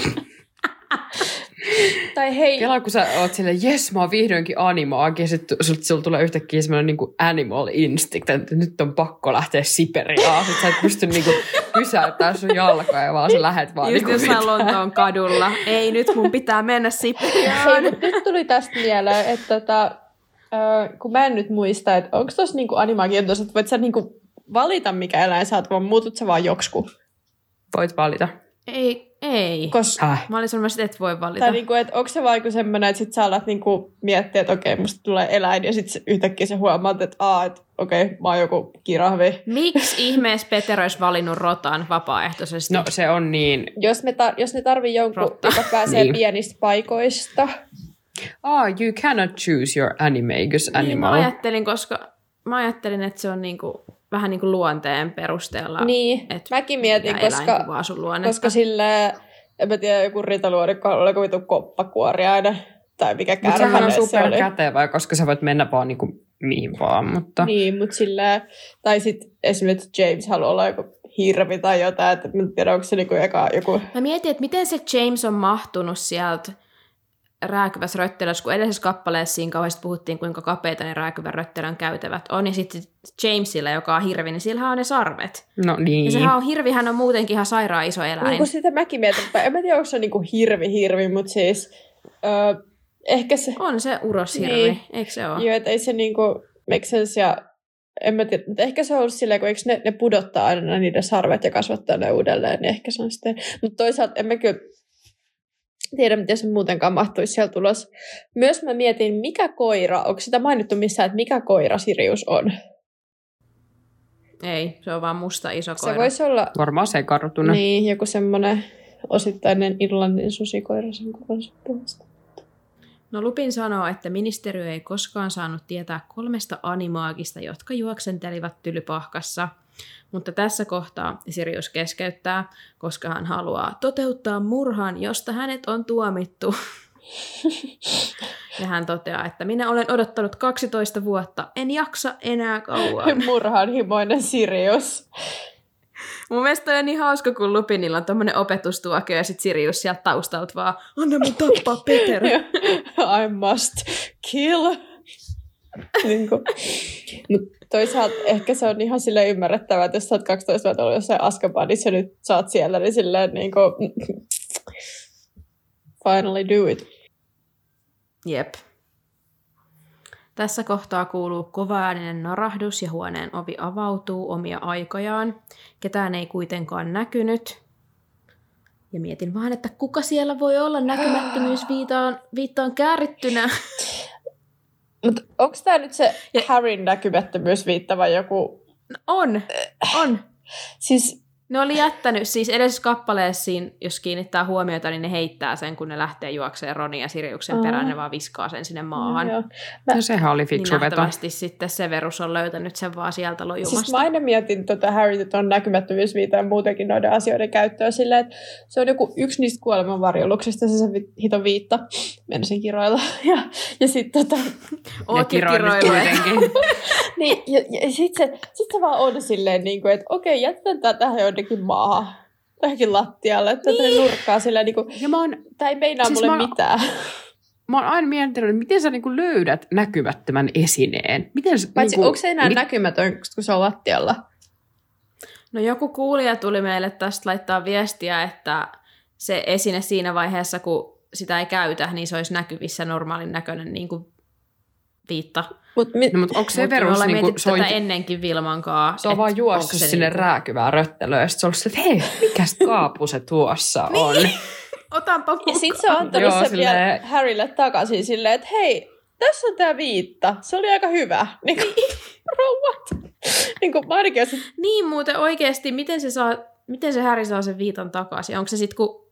Tai hei... Kela, kun sä oot silleen, jes, mä oon vihdoinkin animaagi, ja sitten sulla sul tulee yhtäkkiä semmoinen niin animal instinct, että nyt on pakko lähteä Siperiaan. Sitten sä et pysty niin kuin, pysäyttää sun jalkoja, vaan sä lähet vaan Just niin jossain Lontoon kadulla. Ei, nyt mun pitää mennä Siperiaan. Hei, nyt tuli tästä mieleen, että tota, äh, kun mä en nyt muista, että onko tuossa niinku animaagi, että voit sä niinku valita, mikä eläin sä oot, vaan muutut sä vaan joksku? Voit valita. Ei, ei. Kos... Äh. Mä olin sanomassa, että et voi valita. Tai niinku, että onko se vaikka semmoinen, että sit sä alat niinku miettiä, että okei, musta tulee eläin, ja sitten yhtäkkiä sä huomaat, että aa, että okei, mä oon joku kirahvi. Miksi ihmeessä Peter olisi valinnut rotan vapaaehtoisesti? No se on niin... Jos, me tar- jos ne tarvii jonkun, Rotta. joka pääsee Niin. pienistä paikoista. Ah, you cannot choose your animagus Niin, mä animal. ajattelin, koska mä ajattelin, että se on niinku, vähän niin kuin luonteen perusteella. Niin, et mäkin mietin, koska, luonnetta. koska sille, en mä tiedä, joku ritaluodikko oli joku vitu koppakuoriainen. Tai mikä Mutta sehän on kärhäne se oli. superkätevä, koska sä voit mennä vaan niinku mihin vaan, mutta... Niin, mutta sillä, tai sitten esimerkiksi James haluaa olla joku hirvi tai jotain, että mä en tiedä, onko se niinku eka joku... Mä mietin, että miten se James on mahtunut sieltä rääkyvässä röttelössä, kun edellisessä kappaleessa siinä kauheasti puhuttiin, kuinka kapeita ne rääkyvän röttelön käytävät on, ja sitten Jamesilla, joka on hirvi, niin sillä on ne sarvet. No niin. Ja sehän on hirvihän on muutenkin ihan sairaan iso eläin. Niin kuin sitä mäkin mietin, että en mä tiedä, onko se niinku hirvi hirvi, mutta siis öö, ehkä se... On se uroshirvi, Niin. niin. eikö se ole? Joo, että ei se niinku make sense ja en mä tiedä, mutta ehkä se on ollut silleen, kun eikö ne, ne pudottaa aina niiden sarvet ja kasvattaa ne uudelleen, niin ehkä se on sitten. Mutta toisaalta en mä kyllä tiedä, miten se muutenkaan mahtuisi siellä tulos. Myös mä mietin, mikä koira, onko sitä mainittu missään, että mikä koira Sirius on? Ei, se on vaan musta iso koira. Se voisi olla Varmaan se kartuna. niin, joku semmoinen osittainen Irlannin susikoira sen kuvansa puolesta. No Lupin sanoo, että ministeriö ei koskaan saanut tietää kolmesta animaagista, jotka juoksentelivat tylypahkassa. Mutta tässä kohtaa Sirius keskeyttää, koska hän haluaa toteuttaa murhan, josta hänet on tuomittu. [laughs] ja hän toteaa, että minä olen odottanut 12 vuotta, en jaksa enää kauan. [laughs] Murhaanhimoinen Sirius. Mun mielestä on niin hauska, kun Lupinilla on tommonen opetustuokio ja sit Sirius sieltä taustalta vaan, anna mun tappaa Peter. [laughs] I must kill. [laughs] niin kuin. Mut toisaalta ehkä se on ihan sille ymmärrettävää, että jos sä oot 12 vuotta ollut jossain Askabanissa ja nyt sä oot siellä, niin silleen niin kuin, finally do it. Jep. Tässä kohtaa kuuluu kovaääninen narahdus ja huoneen ovi avautuu omia aikojaan. Ketään ei kuitenkaan näkynyt. Ja mietin vaan, että kuka siellä voi olla näkymättömyys viitaan, viittaan käärittynä. [laughs] Mutta onko tämä nyt se Ja- Harryn näkymättömyys viittava joku... On, on. Siis, Ne oli jättänyt, siis edellisessä kappaleessa, siinä, jos kiinnittää huomiota, niin ne heittää sen, kun ne lähtee juokseen Ronin ja Siriuksen Aa. perään, ne vaan viskaa sen sinne maahan. joo. No, sehän oli Niin fiksu veto. nähtävästi sitten Severus on löytänyt sen vaan sieltä lojumasta. Siis mä aina mietin tota Harry on näkymättömyysviitaa ja muutenkin noiden asioiden käyttöä silleen, että se on joku yksi niistä kuolemanvarjeluksista, se se vi- hito viitta, menisin kiroilla. [laughs] Ja, ja sitten tota, kiroillut. kuitenkin. [laughs] niin, ja, ja sitten se, sit se vaan on silleen, niin kuin, että okei, jätetään tää tähän jonnekin maahan, johonkin lattialle, että niin. nurkkaa niin kuin, Ja mä oon, tämä ei meinaa Siis mulle mä- mitään. mä oon aina miettinyt, että miten sä niinku löydät näkymättömän esineen. Miten sä, Paitsi niinku, onko se enää mi- näkymätön, kun se on lattialla? No joku kuulija tuli meille tästä laittaa viestiä, että se esine siinä vaiheessa, kun sitä ei käytä, niin se olisi näkyvissä normaalin näköinen niin kuin viitta. Mut, mi- No, mutta onko Mutta me Severus, ollaan niinku, mietitty se on, tätä ennenkin Vilmankaa. se on vaan juossut sinne niinku... rääkyvään röttelöön, ja se on ollut se, että hei, mikäs [laughs] kaapu se tuossa on. [laughs] Otanpa Ja mukaan. sit se on antanut Joo, sen silleen- vielä Harrylle takaisin silleen, että hei, tässä on tää viitta. Se oli aika hyvä. [laughs] Niin kuin, rouvat. Niin kuin, Niin muuten oikeasti, miten se, saa, miten se Häri saa sen viitan takaisin? Onko se sitten, kun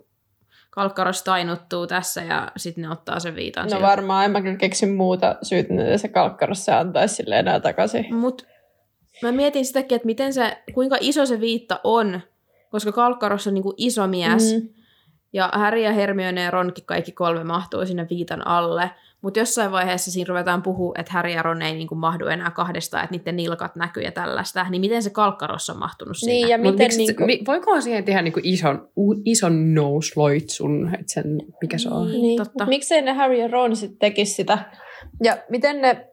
Kalkkaros tainuttuu tässä ja sitten ne ottaa sen viitan no sieltä? varmaan en mä kyllä keksi muuta syytä, että se kalkkaros se antaisi silleen enää takaisin. Mut mä mietin sitäkin, että miten se, kuinka iso se viitta on, koska Kalkkaros on niinku iso mies, mm. Ja Harry ja Hermione ja Ronkin kaikki kolme mahtuu sinne viitan alle, mutta jossain vaiheessa siinä ruvetaan puhua, että Harry ja Ron ei niinku mahdu enää kahdestaan, että niiden nilkat näkyy ja tällaista, niin miten se Kalkkaros on mahtunut sinne? Niin, ja miten miksi, niinku... mi, voikohan siihen tehdä niinku ison, u, ison nousloitsun, että sen, mikä se on? Niin, totta. miksei ne Harry ja Ron sitten tekisi sitä? Ja miten ne,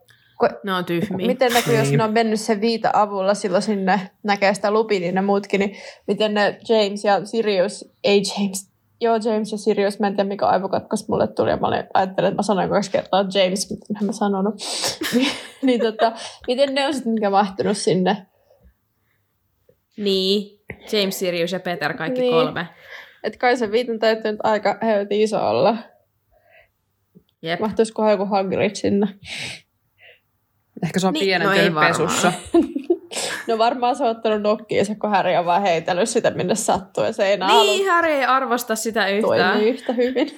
Ne on tyhmiä. miten ne, kun jos Niin. ne on mennyt sen viita avulla silloin sinne näkee sitä Lupin, niin ne muutkin, niin miten ne James ja Sirius, ei James, joo James ja Sirius, mä en tiedä mikä aivokatkos mulle tuli, ja mä olin, ajattelin, että mä sanoin kaksi kertaa James, mutta en mä sanonut. [laughs] niin, niin tota, miten ne on sitten mikä mahtunut sinne? Niin, James, Sirius ja Peter, kaikki Niin. kolme. Että kai se viitan täytyy nyt aika helvetin iso olla. Jep. Mahtuisikohan joku Hagrid sinne? Ehkä se on Niin, niin, no pesussa. [laughs] No varmaan se on ottanut nokkiinsa, kun Harry on vaan heitellyt sitä, minne sattuu, ja se ei Niin, Harry ei arvosta sitä yhtään. toimii yhtä hyvin.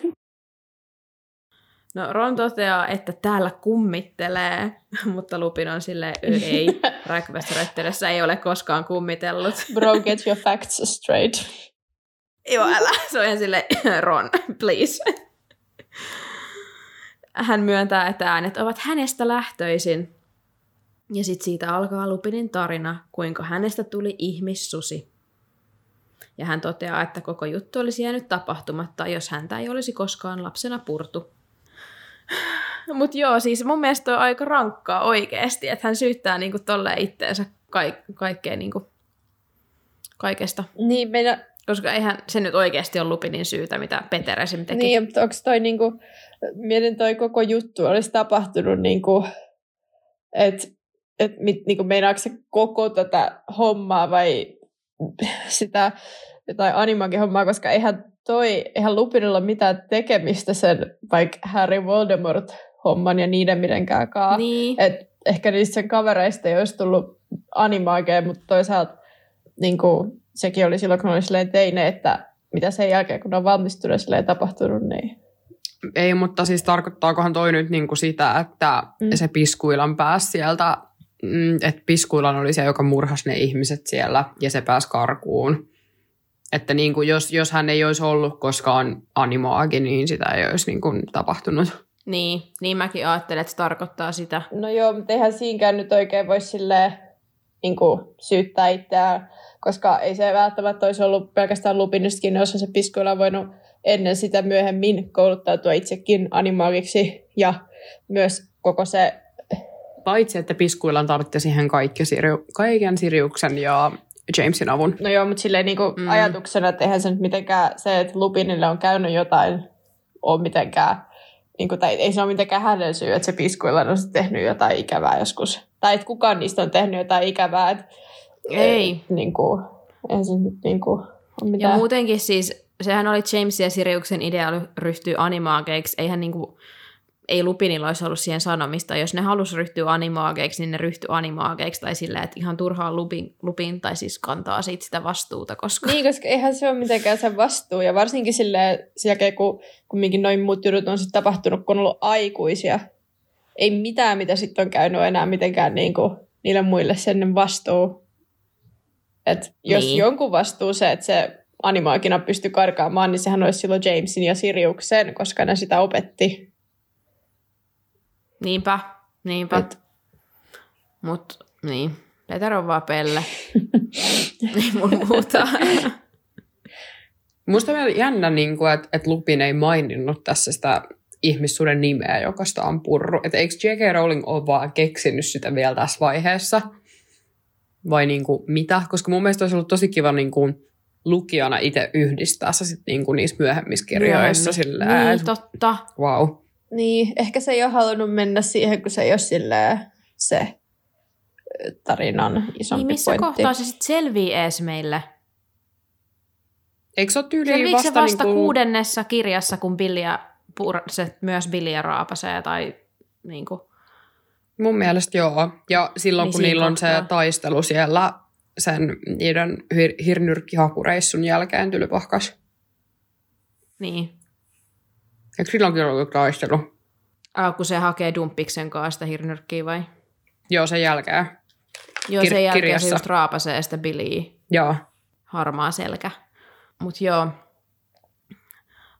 No Ron toteaa, että täällä kummittelee, [laughs] mutta Lupin on silleen, "Ö, ei, [laughs] räkyvässä röttelössä ei ole koskaan kummitellut. [laughs] Bro, get your facts straight. Joo, älä, se on ihan silleen, Ron, please. Hän myöntää, että äänet ovat hänestä lähtöisin. Ja sitten siitä alkaa Lupinin tarina, kuinka hänestä tuli ihmissusi. Ja hän toteaa, että koko juttu olisi jäänyt tapahtumatta, jos häntä ei olisi koskaan lapsena purtu. [sighs] Mutta joo, siis mun mielestä on aika rankkaa oikeasti, että hän syyttää niinku tolleen itteensä kaik- kaikkea niinku, kaikesta. Niin, meidän, Koska eihän se nyt oikeasti ole Lupinin syytä, mitä Peter esim. teki. niin mutta onko toi niinku, mietin toi koko juttu olisi tapahtunut niinku, että et, mit- niinku meinaako se koko tätä hommaa vai sitä jotain animakin hommaa, koska eihän toi, eihän Lupinilla ole mitään tekemistä sen vaikka Harry Voldemort homman ja niiden mitenkään kaa. Niin. Et ehkä niistä sen kavereista ei olisi tullut animaageja, mutta toisaalta niin kuin, sekin oli silloin, kun oli silleen teine, että mitä sen jälkeen, kun on valmistunut silleen tapahtunut, niin Ei, mutta siis tarkoittaakohan toi nyt niinku sitä, että mm. se Piskuilan pääsi sieltä, mm, että Piskuilan oli se, joka murhasi ne ihmiset siellä ja se pääsi karkuun. Että niinku jos, jos hän ei olisi ollut koskaan animaagi, niin sitä ei olisi niinku tapahtunut. Niin, niin mäkin ajattelen, että se tarkoittaa sitä. No joo, mutta eihän siinäkään nyt oikein voi silleen, niin kuin, syyttää itseään, koska ei se välttämättä olisi ollut pelkästään Lupinistakin, jos se piskuilla voinut ennen sitä myöhemmin kouluttautua itsekin animaagiksi ja myös koko se, Paitsi, että Piskuilan tarvitti siihen kaikki Siriu, kaiken Siriuksen ja Jamesin avun. no joo, mutta silleen niin kuin Mm. mm. ajatuksena, että eihän se nyt mitenkään se, että Lupinille on käynyt jotain, on mitenkään, niin kuin, tai ei se ole mitenkään hänen syy, että se piskuilla on tehnyt jotain ikävää joskus. Tai että kukaan niistä on tehnyt jotain ikävää, että Ei. niin kuin, eihän se nyt niin kuin, ole Ja mitään. muutenkin siis, sehän oli James ja Siriuksen idea ryhtyä animaageiksi. Eihän niinku, ei Lupinilla olisi ollut siihen sanomista. Jos ne halus ryhtyä animaageiksi, niin ne ryhtyi animaageiksi. Tai silleen, että ihan turhaan Lupin, Lupin tai siis kantaa siitä sitä vastuuta, koska... Niin, koska eihän se ole mitenkään sen vastuu. Ja varsinkin silleen, sen jälkeen, kun kumminkin noin muut jutut on sitten tapahtunut, kun on ollut aikuisia. Ei mitään, mitä sitten on käynyt enää mitenkään niin kuin, niille muille sen vastuu. Et jos Niin. niin. jonkun vastuu se, että se animaakina pystyi karkaamaan, niin sehän olisi silloin Jamesin ja Siriuksen, koska ne sitä opetti. Niinpä, niinpä. Et, Mut niin, Peter on vaan pelle. [laughs] ei mun muuta. Musta on vielä jännä, niin kuin, että, että Lupin ei maininnut tässä sitä ihmissuuden nimeä, joka sitä on purru. Että eikö J.K. Rowling ole vaan keksinyt sitä vielä tässä vaiheessa? Vai niin kuin, mitä? Koska mun mielestä olisi ollut tosi kiva niin kuin, lukijana itse yhdistää se sit, niin kuin, niissä myöhemmissä kirjoissa. Myöhemmin. Sillä, Niin, totta. wow. Niin, ehkä se ei ole halunnut mennä siihen, kun se ei ole silleen se tarinan isompi Niin missä pointti. kohtaa se sitten selvii ees meille? Eikö se ole tyyliin vasta, se vasta niin kuin, kuudennessa kirjassa, kun Billia, pur- se myös Billia raapasee tai niin kuin, Mun mielestä joo. Ja silloin, Niin kun niillä on se taistelu siellä sen niiden hir- hirnyrkkihakureissun jälkeen tylypahkas. niin. Eikö silloinkin ollut taistelu? Ah, kun se hakee dumppiksen kanssa sitä hirnyrkkiä vai? Joo, sen jälkeen. Joo, Kir- sen jälkeen kirjassa. se just raapasee sitä Billyä, Joo. harmaa selkä. Mut joo,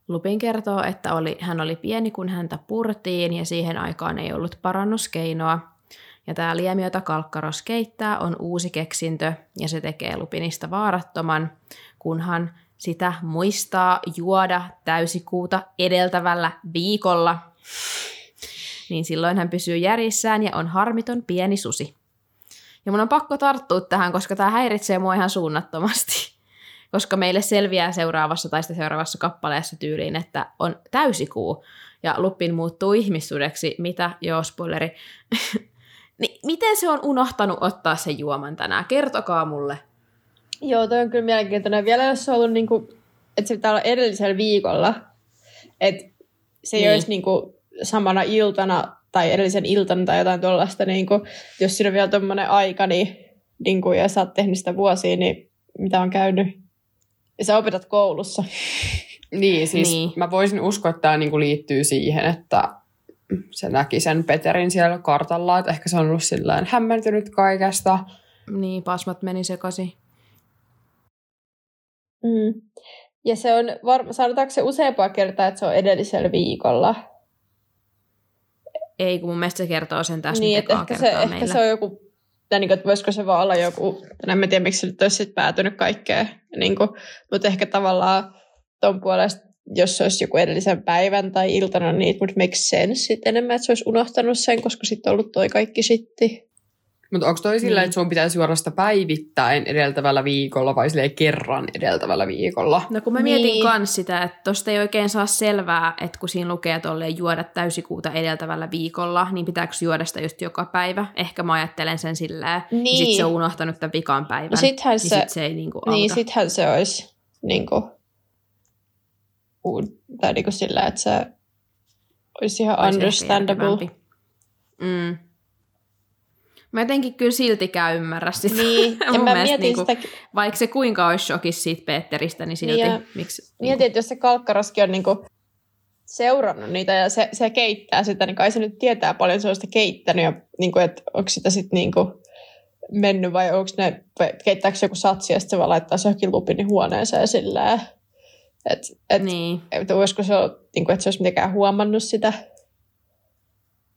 Lupin kertoo, että oli, hän oli pieni, kun häntä purtiin ja siihen aikaan ei ollut parannuskeinoa. Ja tämä liemi, jota Kalkkaros keittää, on uusi keksintö ja se tekee Lupinista vaarattoman, kunhan sitä muistaa juoda täysikuuta edeltävällä viikolla. Niin silloin hän pysyy järjissään ja on harmiton pieni susi. Ja mun on pakko tarttua tähän, koska tämä häiritsee mua ihan suunnattomasti. [laughs] Koska meille selviää seuraavassa tai sitten seuraavassa kappaleessa tyyliin, että on täysikuu ja Lupin muuttuu ihmissudeksi. Mitä? Joo, spoileri. [laughs] niin, miten se on unohtanut ottaa sen juoman tänään? Kertokaa mulle. Joo, toi on kyllä mielenkiintoinen. Vielä jos se on ollut, niin kuin, että se pitää olla edellisellä viikolla, että se ei Niin. olisi niin kuin, samana iltana tai edellisen iltana tai jotain tuollaista, niin kuin, jos siinä on vielä tuommoinen aika, niin, niin kuin, ja sä oot tehnyt sitä vuosia, niin mitä on käynyt? Ja sä opetat koulussa. [laughs] Niin, siis Niin. mä voisin uskoa, että tämä niinku liittyy siihen, että se näki sen Peterin siellä kartalla, että ehkä se on ollut hämmentynyt kaikesta. Niin, pasmat meni sekaisin. Mm. Ja se on, var- sanotaanko se useampaa kertaa, että se on edellisellä viikolla? Ei, kun mun mielestä se kertoo sen tässä niin, nyt että ehkä se, ehkä se on joku, tai niin kuin, että voisiko se vaan olla joku, en mä tiedä miksi se nyt olisi päätynyt kaikkeen, niin kuin, mutta ehkä tavallaan ton puolesta jos se olisi joku edellisen päivän tai iltana, niin it would make sense sit enemmän, että se olisi unohtanut sen, koska sitten on ollut toi kaikki sitti. Mutta onko toi sillä, Niin. että sun pitäisi juoda sitä päivittäin edeltävällä viikolla vai silleen kerran edeltävällä viikolla? No kun mä Niin. mietin kans sitä, että tosta ei oikein saa selvää, että kun siinä lukee tolleen juoda täysikuuta edeltävällä viikolla, niin pitääkö juoda sitä just joka päivä? Ehkä mä ajattelen sen silleen, niin. Niin. sit se on unohtanut tämän vikan päivän. No sittenhän niin se, sit se ei niinku auta. niin sittenhän se olisi niin kuin, tai niin kuin sillä, että se olisi ihan Olisi understandable. Mm. Mä jotenkin kyllä siltikään ymmärrä sitä. Niin, [laughs] ja mä mielestä mietin niinku, sitä, Vaikka se kuinka olisi shokissa siitä Peteristä, niin silti Niin ja miksi... mietin, että jos se kalkkaroskin on niinku seurannut niitä ja se, se keittää sitä, niin kai se nyt tietää paljon se on sitä keittänyt ja niinku, että onko sitä sitten niinku mennyt vai onko ne, vai keittääkö se joku satsi ja sitten se vaan laittaa se johonkin lupinin huoneeseen silleen. Että et, Niin. et olisiko se, niinku, että se olisi mitenkään huomannut sitä,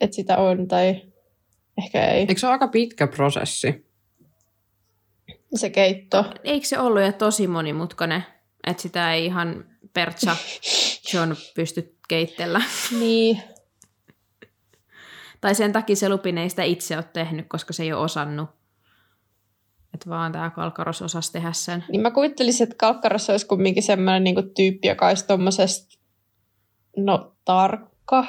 että sitä on tai ehkä ei. Eikö se ole aika pitkä prosessi? Se keitto. Eikö se ollut jo tosi monimutkainen, että sitä ei ihan Pertsa [laughs] John pysty keittellä? [laughs] Niin. Tai sen takia se Lupin ei sitä itse ole tehnyt, koska se ei ole osannut. Että vaan tämä Kalkaros osasi tehdä sen. Niin mä kuvittelisin, että Kalkkarossa olisi kumminkin semmoinen niinku tyyppi, joka olisi tommosesta, no tarkka.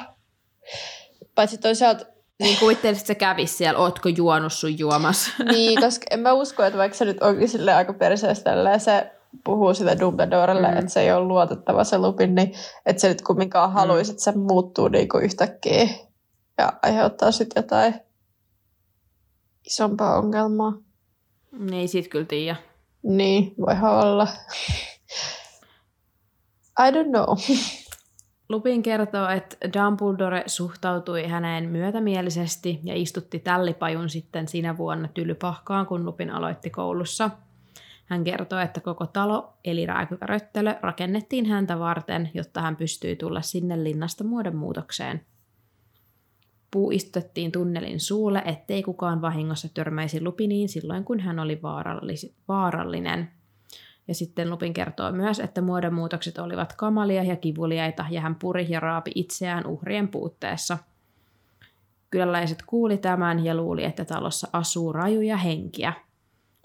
Paitsi toisaalta, Niin kuvittelisit, että se kävisi siellä, ootko juonut sun juomas? [laughs] niin, koska en mä usko, että vaikka se nyt onkin sille aika perseestä se puhuu sitä Dumbledorelle, Mm. mm. että se ei ole luotettava se Lupin, niin että se nyt kumminkaan haluaisi, että se muuttuu niinku yhtäkkiä ja aiheuttaa sitten jotain isompaa ongelmaa. Niin siitä kyllä tiedä. Niin, voihan olla. I don't know. [laughs] Lupin kertoo, että Dumbledore suhtautui häneen myötämielisesti ja istutti tällipajun sitten siinä vuonna tylypahkaan, kun Lupin aloitti koulussa. Hän kertoo, että koko talo, eli rääkyvä röttelö, rakennettiin häntä varten, jotta hän pystyi tulla sinne linnasta muodonmuutokseen. Puu istutettiin tunnelin suulle, ettei kukaan vahingossa törmäisi Lupiniin silloin, kun hän oli vaarallinen. Ja sitten Lupin kertoo myös, että muodonmuutokset olivat kamalia ja kivuliaita, ja hän puri ja raapi itseään uhrien puutteessa. Kyläläiset kuuli tämän ja luuli, että talossa asuu rajuja henkiä.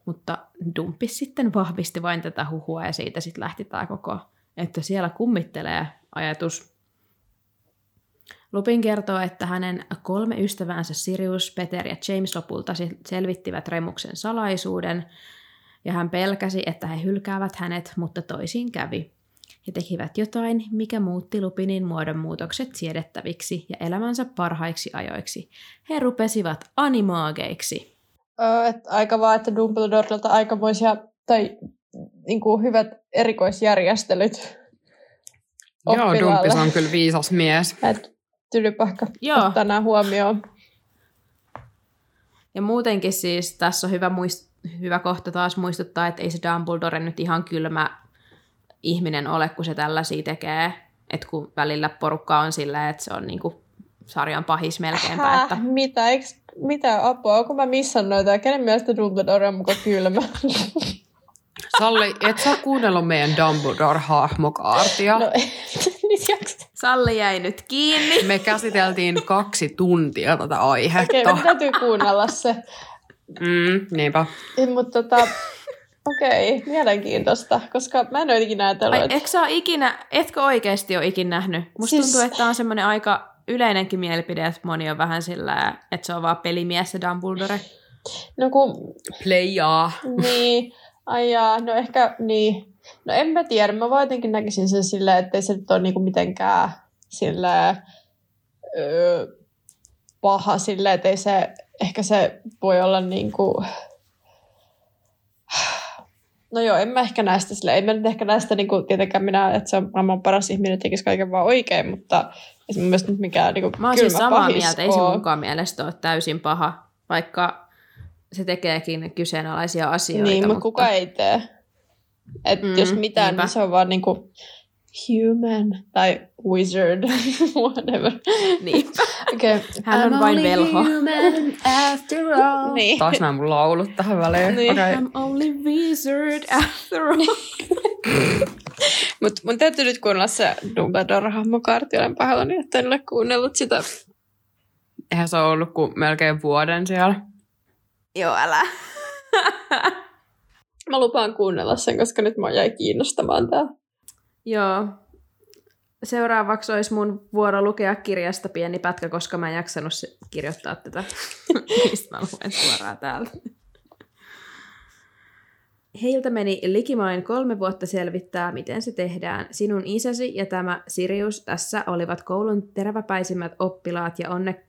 Mutta Dumppis sitten vahvisti vain tätä huhua, ja siitä sitten lähti tämä koko, että siellä kummittelee ajatus. Lupin kertoo, että hänen kolme ystäväänsä Sirius, Peter ja James lopulta se- selvittivät Remuksen salaisuuden, ja hän pelkäsi, että he hylkäävät hänet, mutta toisin kävi. He tekivät jotain, mikä muutti Lupinin muodonmuutokset siedettäviksi ja elämänsä parhaiksi ajoiksi. He rupesivat animaageiksi. Öö, et aika vaan, että Dumbledorelta aikamoisia tai niin kuin hyvät erikoisjärjestelyt [laughs] Joo. Dumppis on kyllä viisas mies. Et tylypahka Joo. ottaa nämä huomioon. Ja muutenkin siis tässä on hyvä, muist- hyvä kohta taas muistuttaa, että ei se Dumbledore nyt ihan kylmä ihminen ole, kun se tällaisia tekee. Että kun välillä porukka on silleen, että se on niinku sarjan pahis melkeinpä. Häh? Että... Mitä? Eiks, mitä apua? Onko mä missannut noita? Kenen mielestä Dumbledore on muka kylmä? [laughs] Salli, et sä kuunnellut meidän Dumbledore-hahmokaartia? no, [laughs] jaksa. Salli jäi nyt kiinni. Me käsiteltiin kaksi tuntia tätä aihetta. Okei, okay, täytyy kuunnella se. Mm, niinpä. Mutta tota, [laughs] okei, okay, mielenkiintoista, koska mä en ole ikinä ajatellut, Ai, että... etkö ikinä, etkö oikeasti ole ikinä nähnyt? Musta Siis- tuntuu, että tämä on semmoinen aika yleinenkin mielipide, että moni on vähän sillä, että se on vaan pelimies se Dumbledore. No kun, Playaa. niin, ai jaa, no ehkä niin. No en mä tiedä, mä vaan jotenkin näkisin sen silleen, että ei se nyt ole niinku mitenkään silleen, öö, paha silleen, että ei se, ehkä se voi olla niinku, No joo, en mä ehkä näistä sille, en mä nyt ehkä näistä niinku, tietenkään minä, että se on maailman paras ihminen, tekisi kaiken vaan oikein, mutta ei se mun mielestä nyt mikään niinku, Mä oon siis samaa mieltä, ei se munkaan mielestä ole täysin paha, vaikka se tekeekin kyseenalaisia asioita. Niin, mutta kuka ei tee. Et Mm, jos mitään, niinpä. niin se on vaan niinku human tai wizard, [laughs] whatever. Niinpä. Okay. Hän on vain velho. after all. Niin. Taas nämä mun laulut tähän väliin. Niin. Okay. I'm only wizard after all. Mutta mun täytyy nyt kuunnella se Dumbledore-hahmokaarti. Olen pahoillani, että en ole kuunnellut sitä. Eihän se ole ollut kuin melkein vuoden siellä. Joo, älä. [laughs] Mä lupaan kuunnella sen, koska nyt mä jäi kiinnostamaan tää. Joo. Seuraavaksi olisi mun vuoro lukea kirjasta pieni pätkä, koska mä en jaksanut kirjoittaa tätä, [laughs] mistä mä luen suoraan täältä. Heiltä meni likimain kolme vuotta selvittää, miten se tehdään. Sinun isäsi ja tämä Sirius tässä olivat koulun teräväpäisimmät oppilaat ja, onne-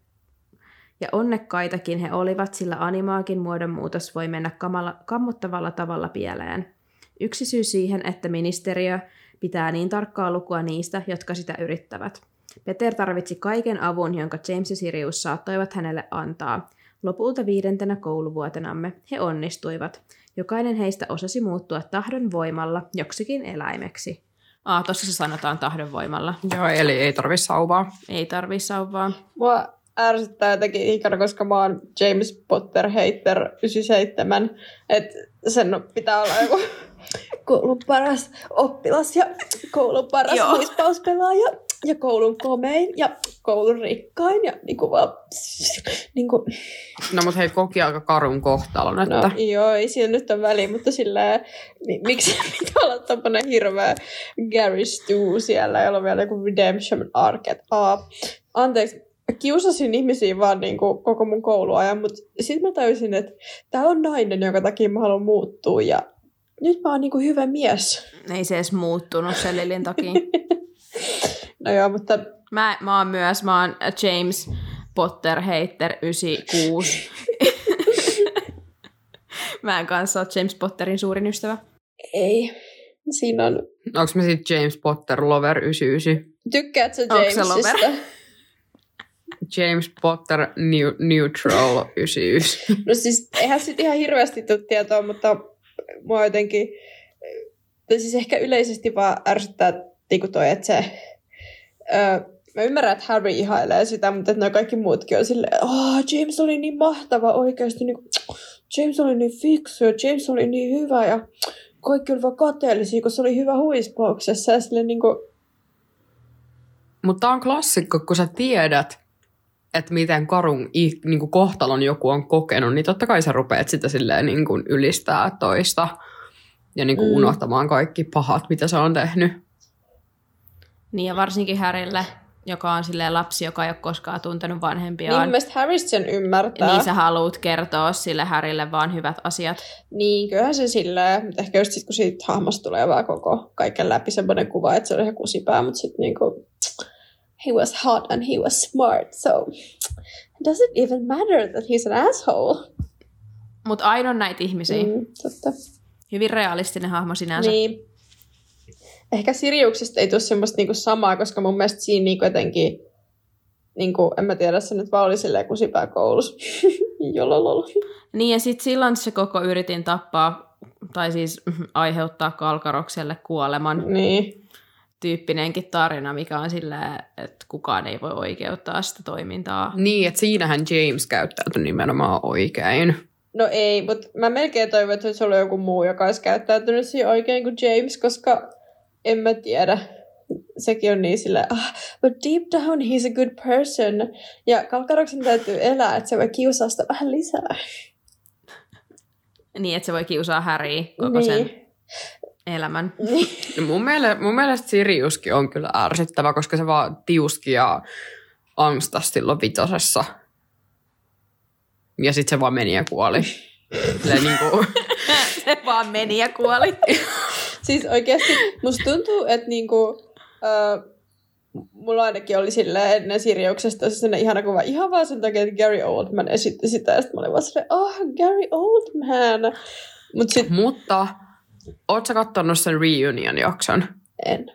ja onnekkaitakin he olivat, sillä animaakin muodonmuutos voi mennä kamala- kammottavalla tavalla pieleen. Yksi syy siihen, että ministeriö pitää niin tarkkaa lukua niistä, jotka sitä yrittävät. Peter tarvitsi kaiken avun, jonka James ja Sirius saattoivat hänelle antaa. Lopulta viidentenä kouluvuotenamme he onnistuivat. Jokainen heistä osasi muuttua tahdon voimalla joksikin eläimeksi. Aa, tossa se sanotaan tahdon voimalla. Joo, eli ei tarvi sauvaa. Ei tarvii sauvaa. Mua ärsyttää jotenkin ikana, koska mä oon James Potter hater 97. Että sen pitää olla joku koulun paras oppilas ja koulun paras Joo. huispauspelaaja ja koulun komein ja koulun rikkain ja niinku vaan... Niinku, No mutta hei, koki aika karun kohtalon, että... no joo, ei sillä nyt ole väliä, mutta silleen, mi- miksi [laughs] pitää olla tommonen hirveä Gary Stu siellä, jolla on vielä joku redemption arc, että aa, anteeksi, kiusasin ihmisiä vaan niin kuin koko mun kouluajan, mutta sitten mä tajusin, että tää on nainen, jonka takia mä haluan muuttua ja nyt mä oon niin kuin hyvä mies. Ei se edes muuttunut sen Lilin takia. [laughs] No joo, mutta Mä, mä oon myös, mä oon James Potter hater 96. [laughs] mä en kanssa ole James Potterin suurin ystävä. ei. Siinä on... Onko me sitten James Potter Lover 99? Tykkäätkö Jamesista? [laughs] James Potter New- Neutral 99. No siis eihän sit ihan hirveästi tule tietoa, mutta mua jotenkin, tai siis ehkä yleisesti vaan ärsyttää niinku toi, että se, öö, mä ymmärrän, että Harry ihailee sitä, mutta että kaikki muutkin on silleen, oh, James oli niin mahtava oikeasti, niin James oli niin fiksu ja James oli niin hyvä ja kaikki oli vaan kateellisia, kun se oli hyvä huispauksessa ja silleen niinku, Mutta tämä on klassikko, kun sä tiedät, että miten karun i- niinku kohtalon joku on kokenut, niin totta kai sä rupeat sitä silleen niinku ylistää toista ja niinku Mm. mm. unohtamaan kaikki pahat, mitä se on tehnyt. Niin ja varsinkin Härille, joka on silleen lapsi, joka ei ole koskaan tuntenut niin vanhempiaan. mun mielestä Harry sen ymmärtää. niin sä haluut kertoa sille Härille vaan hyvät asiat. Niin, kyllähän se silleen, mutta ehkä just sit, kun siitä hahmosta tulee vaan koko kaiken läpi semmoinen kuva, että se oli ihan kusipää, mutta sitten niinku, he was hot and he was smart, so it doesn't even matter that he's an asshole. Mutta aina on näitä ihmisiä. Mm. Mm, totta. Hyvin realistinen hahmo sinänsä. Niin. Ehkä Siriuksesta ei tule semmoista niinku samaa, koska mun mielestä siinä niinku jotenkin, niinku, en mä tiedä, se nyt vaan oli silleen kusipää koulussa. [laughs] Jololol. Niin ja sitten silloin se koko yritin tappaa, tai siis aiheuttaa Kalkarokselle kuoleman Niin. Tyyppinenkin tarina, mikä on silleen, että kukaan ei voi oikeuttaa sitä toimintaa. Niin, että siinähän James käyttäytyi nimenomaan oikein. No ei, mutta mä melkein toivon, että se oli joku muu, joka olisi käyttäytynyt siinä oikein kuin James, koska en mä tiedä. Sekin on niin silleen, ah, but deep down he's a good person. Ja Kalkaroksen täytyy elää, että se voi kiusaa sitä vähän lisää. Niin, että se voi kiusaa Harry koko niin. sen elämän. Niin. No mun, mielestä, mun mielestä Siriuskin on kyllä ärsyttävä, koska se vaan tiuski ja angstas silloin vitosessa. Ja sitten se vaan meni ja kuoli. Silleen niin kuin, [laughs] se vaan meni ja kuoli. Siis oikeasti musta tuntuu, että niinku, äh, mulla ainakin oli silleen ennen Siriuksesta se sellainen ihana kuva ihan vaan sen takia, että Gary Oldman esitti sitä. Ja sitten mä olin vaan silleen, oh, Gary Oldman. Mut sit mutta oot sä kattonut sen reunion-jakson? en.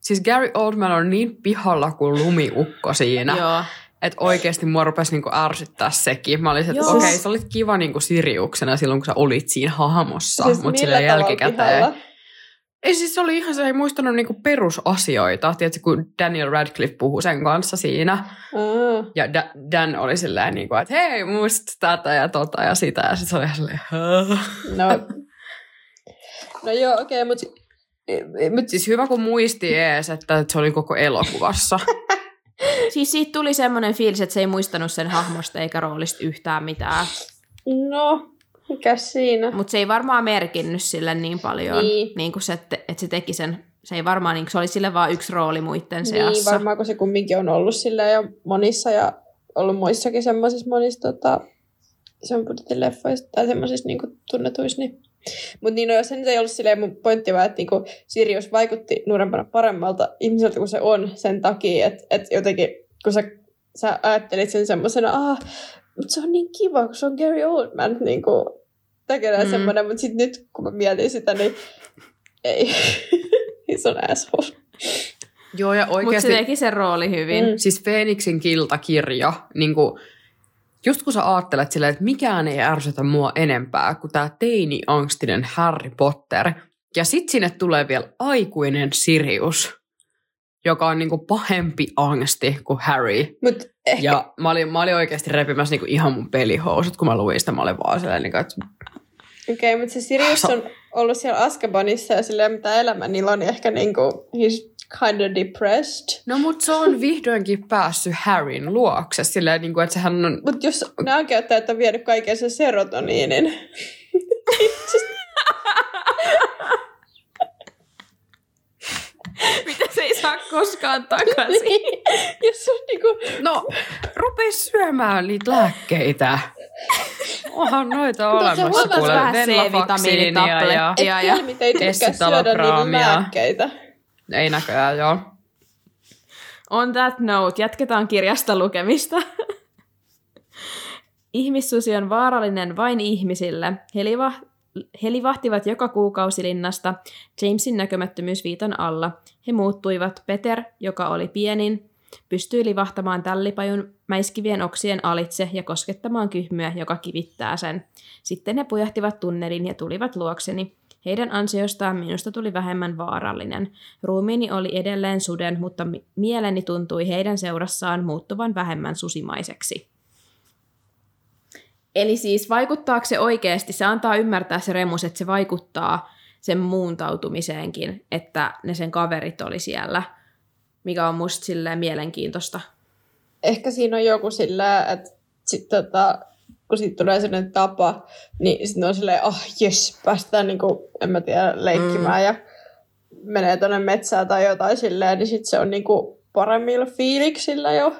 Siis Gary Oldman on niin pihalla kuin lumiukko siinä, Joo. että oikeasti mua rupesi niinku ärsyttää sekin. Mä olisin, että okei, sä olit kiva niinku Siriuksena silloin, kun sä olit siinä hahmossa, Siis mutta sillä jälkikäteen. pihalla? Ei siis se oli ihan, se ei muistanut niinku perusasioita. Tiedätkö, kun Daniel Radcliffe puhui sen kanssa siinä. Aa. Ja Da- Dan oli silleen, niinku, että hei, muista tätä ja tota ja sitä. Ja sitten se oli ihan silleen, "Hää?" No, no joo, okei, okay, mutta Mut, Siis hyvä kun muisti ees, että se oli koko elokuvassa. [laughs] Siis siitä tuli semmoinen fiilis, että se ei muistanut sen hahmosta eikä roolista yhtään mitään. no, mikä siinä? Mutta se ei varmaan merkinnyt sille niin paljon, Niin. niin kuin se, että että se teki sen. Se ei varmaan, niin, se oli sille vaan yksi rooli muiden seassa. Niin, varmaan kun se kumminkin on ollut sillä jo monissa ja ollut muissakin semmoisissa monissa tota, ison budjetin leffoissa tai semmoisissa niin tunnetuissa. Niin. Mutta niin, no, jos se nyt ei ollut silleen mun pointti vaan, että niinku Sirius vaikutti nuorempana paremmalta ihmiseltä kuin se on sen takia, että, että jotenkin kun sä, sä ajattelit sen semmoisena, ah, mutta se on niin kiva, kun se on Gary Oldman niin kuin, tekee Mm. mm. semmoinen, mutta sitten nyt kun mä mietin sitä, niin ei, [laughs] se on asshole. Joo, ja Mutta oikeasti... se teki sen rooli hyvin. Mm. Mm. Siis Feeniksin kiltakirja, niin kuin, just kun sä ajattelet silleen, että mikään ei ärsytä mua enempää kuin tämä teini-angstinen Harry Potter. Ja sit sinne tulee vielä aikuinen Sirius, joka on niinku pahempi angsti kuin Harry. Mut ehkä, Ja mä olin, mä olin oikeasti repimässä niinku ihan mun pelihousut, kun mä luin sitä. Mä olin vaan silleen, niinku, että Okei, okay, mutta se Sirius on ollut siellä Azkabanissa ja ole mitään elämän niillä niin ehkä niinku, he's kind of depressed. no mut se on vihdoinkin päässyt Harryn luokse. Silleen, niinku, että sehän on Mutta jos nämä oikeuttajat on vienyt kaiken sen serotoniinin, Mitä se ei saa koskaan takaisin? jos on niinku, No, rupee syömään niitä lääkkeitä. Onhan noita olemassa. kuule, vähän venlafaksiinia ja C-vitamiinitaplettia. et Ja- ja kelmit ei näköjään, joo. On that note, jatketaan kirjasta lukemista. Ihmissusi on vaarallinen vain ihmisille. He, liva, he livahtivat joka kuukausi linnasta Jamesin näkymättömyysviitan alla. He muuttuivat. Peter, joka oli pienin, pystyi livahtamaan tällipajun mäiskivien oksien alitse ja koskettamaan kyhmyä, joka kivittää sen. Sitten he pujahtivat tunnelin ja tulivat luokseni. Heidän ansiostaan minusta tuli vähemmän vaarallinen. Ruumiini oli edelleen suden, mutta mi- mieleni tuntui heidän seurassaan muuttuvan vähemmän susimaiseksi. Eli siis vaikuttaako se oikeasti, se antaa ymmärtää se remus, että se vaikuttaa sen muuntautumiseenkin, että ne sen kaverit oli siellä, mikä on musta silleen mielenkiintoista. Ehkä siinä on joku sillä, että sit tota, kun siitä tulee sellainen tapa, niin sitten on silleen, oh jes, päästään niinku, en mä tiedä, leikkimään mm. ja menee tonne metsään tai jotain silleen, niin sitten se on niinku paremmilla fiiliksillä jo.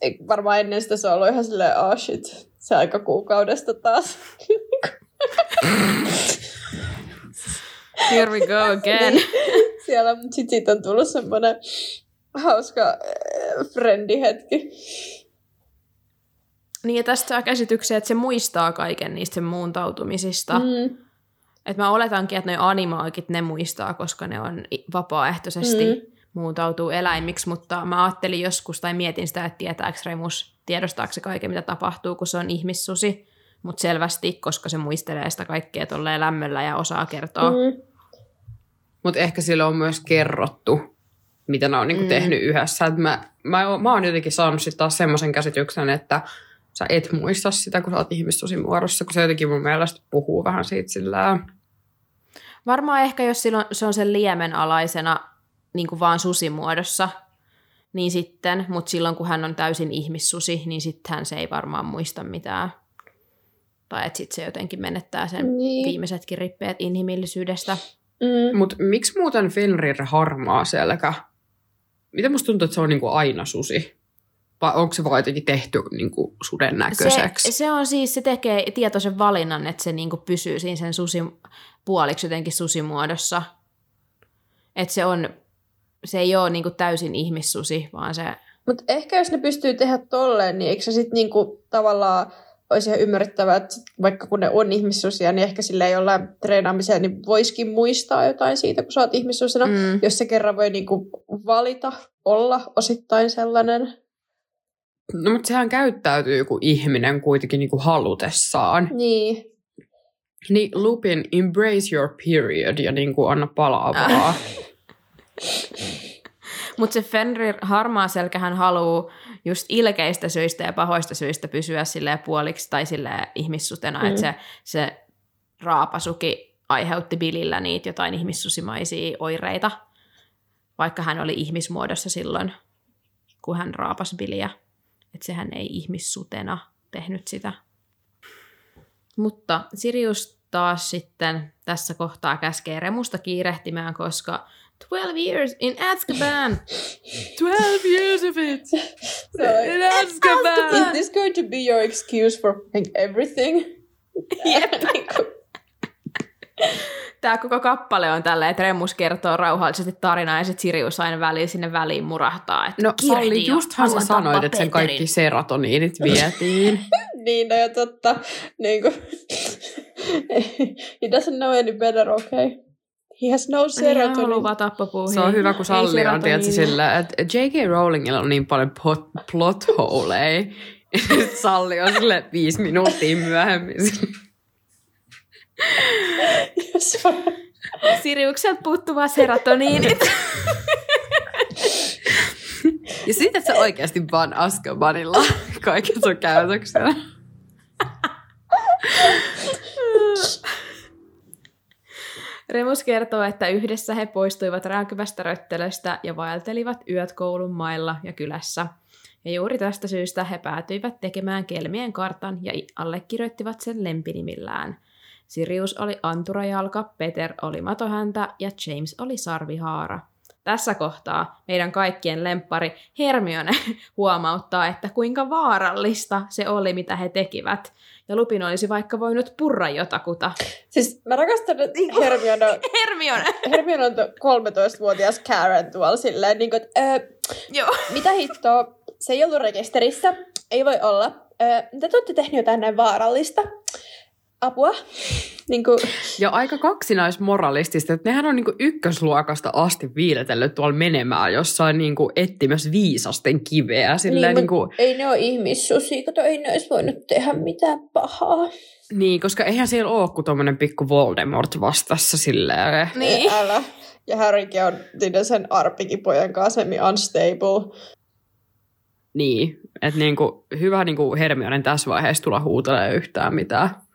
Ei, varmaan ennen sitä se on ollut ihan silleen, oh shit, se aika kuukaudesta taas. Here we go again. [laughs] Siellä, mutta sitten siitä on tullut semmoinen hauska äh, friendihetki. niin ja tästä saa käsityksen, että se muistaa kaiken niistä sen muuntautumisista. Mm. Et mä oletankin, että ne animaagit ne muistaa, koska ne on vapaaehtoisesti mm. Muuntautuu eläimiksi, mutta mä ajattelin joskus tai mietin sitä, että tietääkö Remus, tiedostaako se kaiken, mitä tapahtuu, kun se on ihmissusi, mutta selvästi, koska se muistelee sitä kaikkea tolleen lämmöllä ja osaa kertoa. Mm. Mm. Mutta ehkä sille on myös kerrottu, mitä ne on niinku Mm. tehnyt yhdessä. Et mä, mä, mä oon jotenkin saanut sitten taas semmoisen käsityksen, että sä et muista sitä, kun sä oot ihmissusin muodossa, kun se jotenkin mun mielestä puhuu vähän siitä sillä Varmaan ehkä, jos silloin, se on sen liemen alaisena niin kuin vaan susimuodossa, niin sitten, mutta silloin kun hän on täysin ihmissusi, niin sittenhän se ei varmaan muista mitään. Tai että sitten se jotenkin menettää sen Niin. viimeisetkin rippeet inhimillisyydestä. Mm. Mutta miksi muuten Fenrir harmaa selkä? Miten musta tuntuu, että se on niinku aina susi? Vai onko se vaan jotenkin tehty niinku suden näköiseksi? Se, se on siis, se tekee tietoisen valinnan, että se niinku pysyy siinä sen susi, puoliksi jotenkin susimuodossa. Että se on, se ei ole niinku täysin ihmissusi, vaan se Mutta ehkä jos ne pystyy tehdä tolleen, niin eikö se sitten niinku tavallaan olisi ihan ymmärrettävää, että vaikka kun ne on ihmissusia, niin ehkä sillä ei olla treenaamiseen, niin voisikin muistaa jotain siitä, kun sä oot ihmissusina. Mm. Mm. Jos se kerran voi niinku valita olla osittain sellainen. No mutta sehän käyttäytyy kuin ihminen kuitenkin niinku halutessaan. Niin. Niin Lupin, embrace your period ja niinku anna palaa vaan. [laughs] Mutta se Fenrir harmaa selkähän haluaa just ilkeistä syistä ja pahoista syistä pysyä silleen puoliksi tai silleen ihmissutena, mm. että se, se raapasuki aiheutti Billillä niitä jotain ihmissusimaisia oireita, vaikka hän oli ihmismuodossa silloin, kun hän raapasi Billiä. Että sehän ei ihmissutena tehnyt sitä. Mutta Sirius taas sitten tässä kohtaa käskee Remusta kiirehtimään, koska 12 years in Azkaban! [laughs] 12 years of it! [laughs] So, In is Azkaban! this going to be your excuse for everything? Jep. Niinku, Tämä koko kappale on tälleen, että Remus kertoo rauhallisesti tarinaa ja sitten Sirius aina väliin sinne väliin murahtaa. Että No "Kiirehdi Salli, jo, justhan sä sanoit, että sen Peterin." kaikki serotoniinit vietiin. [laughs] niin, no ja totta. Niin kuin, he doesn't know any better, okay? He has no hän serotonin. tappapuuhiin. Se on hyvä, kun Ei Salli on tietysti sillä, että J.K. Rowlingilla on niin paljon plot, plot holeja. [laughs] Salli on sille viisi minuuttia myöhemmin. Se on- Siriukselta puuttuva serotoniinit. Ja sitten sä oikeasti vaan Azkabanilla kaiken sun käytöksellä. Remus kertoo, että yhdessä he poistuivat rääkyvästä röttelöstä ja vaeltelivat yöt koulun mailla ja kylässä. Ja juuri tästä syystä he päätyivät tekemään kelmien kartan ja allekirjoittivat sen lempinimillään. Sirius oli anturajalka, Peter oli matohäntä ja James oli sarvihaara. Tässä kohtaa meidän kaikkien lemppari Hermione [laughs] huomauttaa, että kuinka vaarallista se oli, mitä he tekivät. Ja Lupin olisi vaikka voinut purra jotakuta. Siis mä rakastan, että Hermione, [laughs] Hermione! Hermione on tuo 13-vuotias Karen tuolla silleen, niin kuin, että öö, Joo. [laughs] mitä hittoa, se ei ollut rekisterissä, ei voi olla. Öö, mitä te olette tehneet jotain näin vaarallista? Apua? Niin kuin, Ja aika kaksinaismoralistista, että nehän on niinku ykkösluokasta asti viiletellyt tuolla menemään jossain niinku etsimässä viisasten kiveä. Silleen niin, niinku, mut ei ne ole ihmissusia, kato, ei ne olisi voinut tehdä mitään pahaa. niin, koska eihän siellä ole kuin tommonen pikku Voldemort vastassa silleen. Niin. Älä. Ja Harrykin on niiden sen arpikipojen kanssa unstable. Niin, että niinku, hyvä niinku Hermionen tässä vaiheessa tulla huutelee yhtään mitään.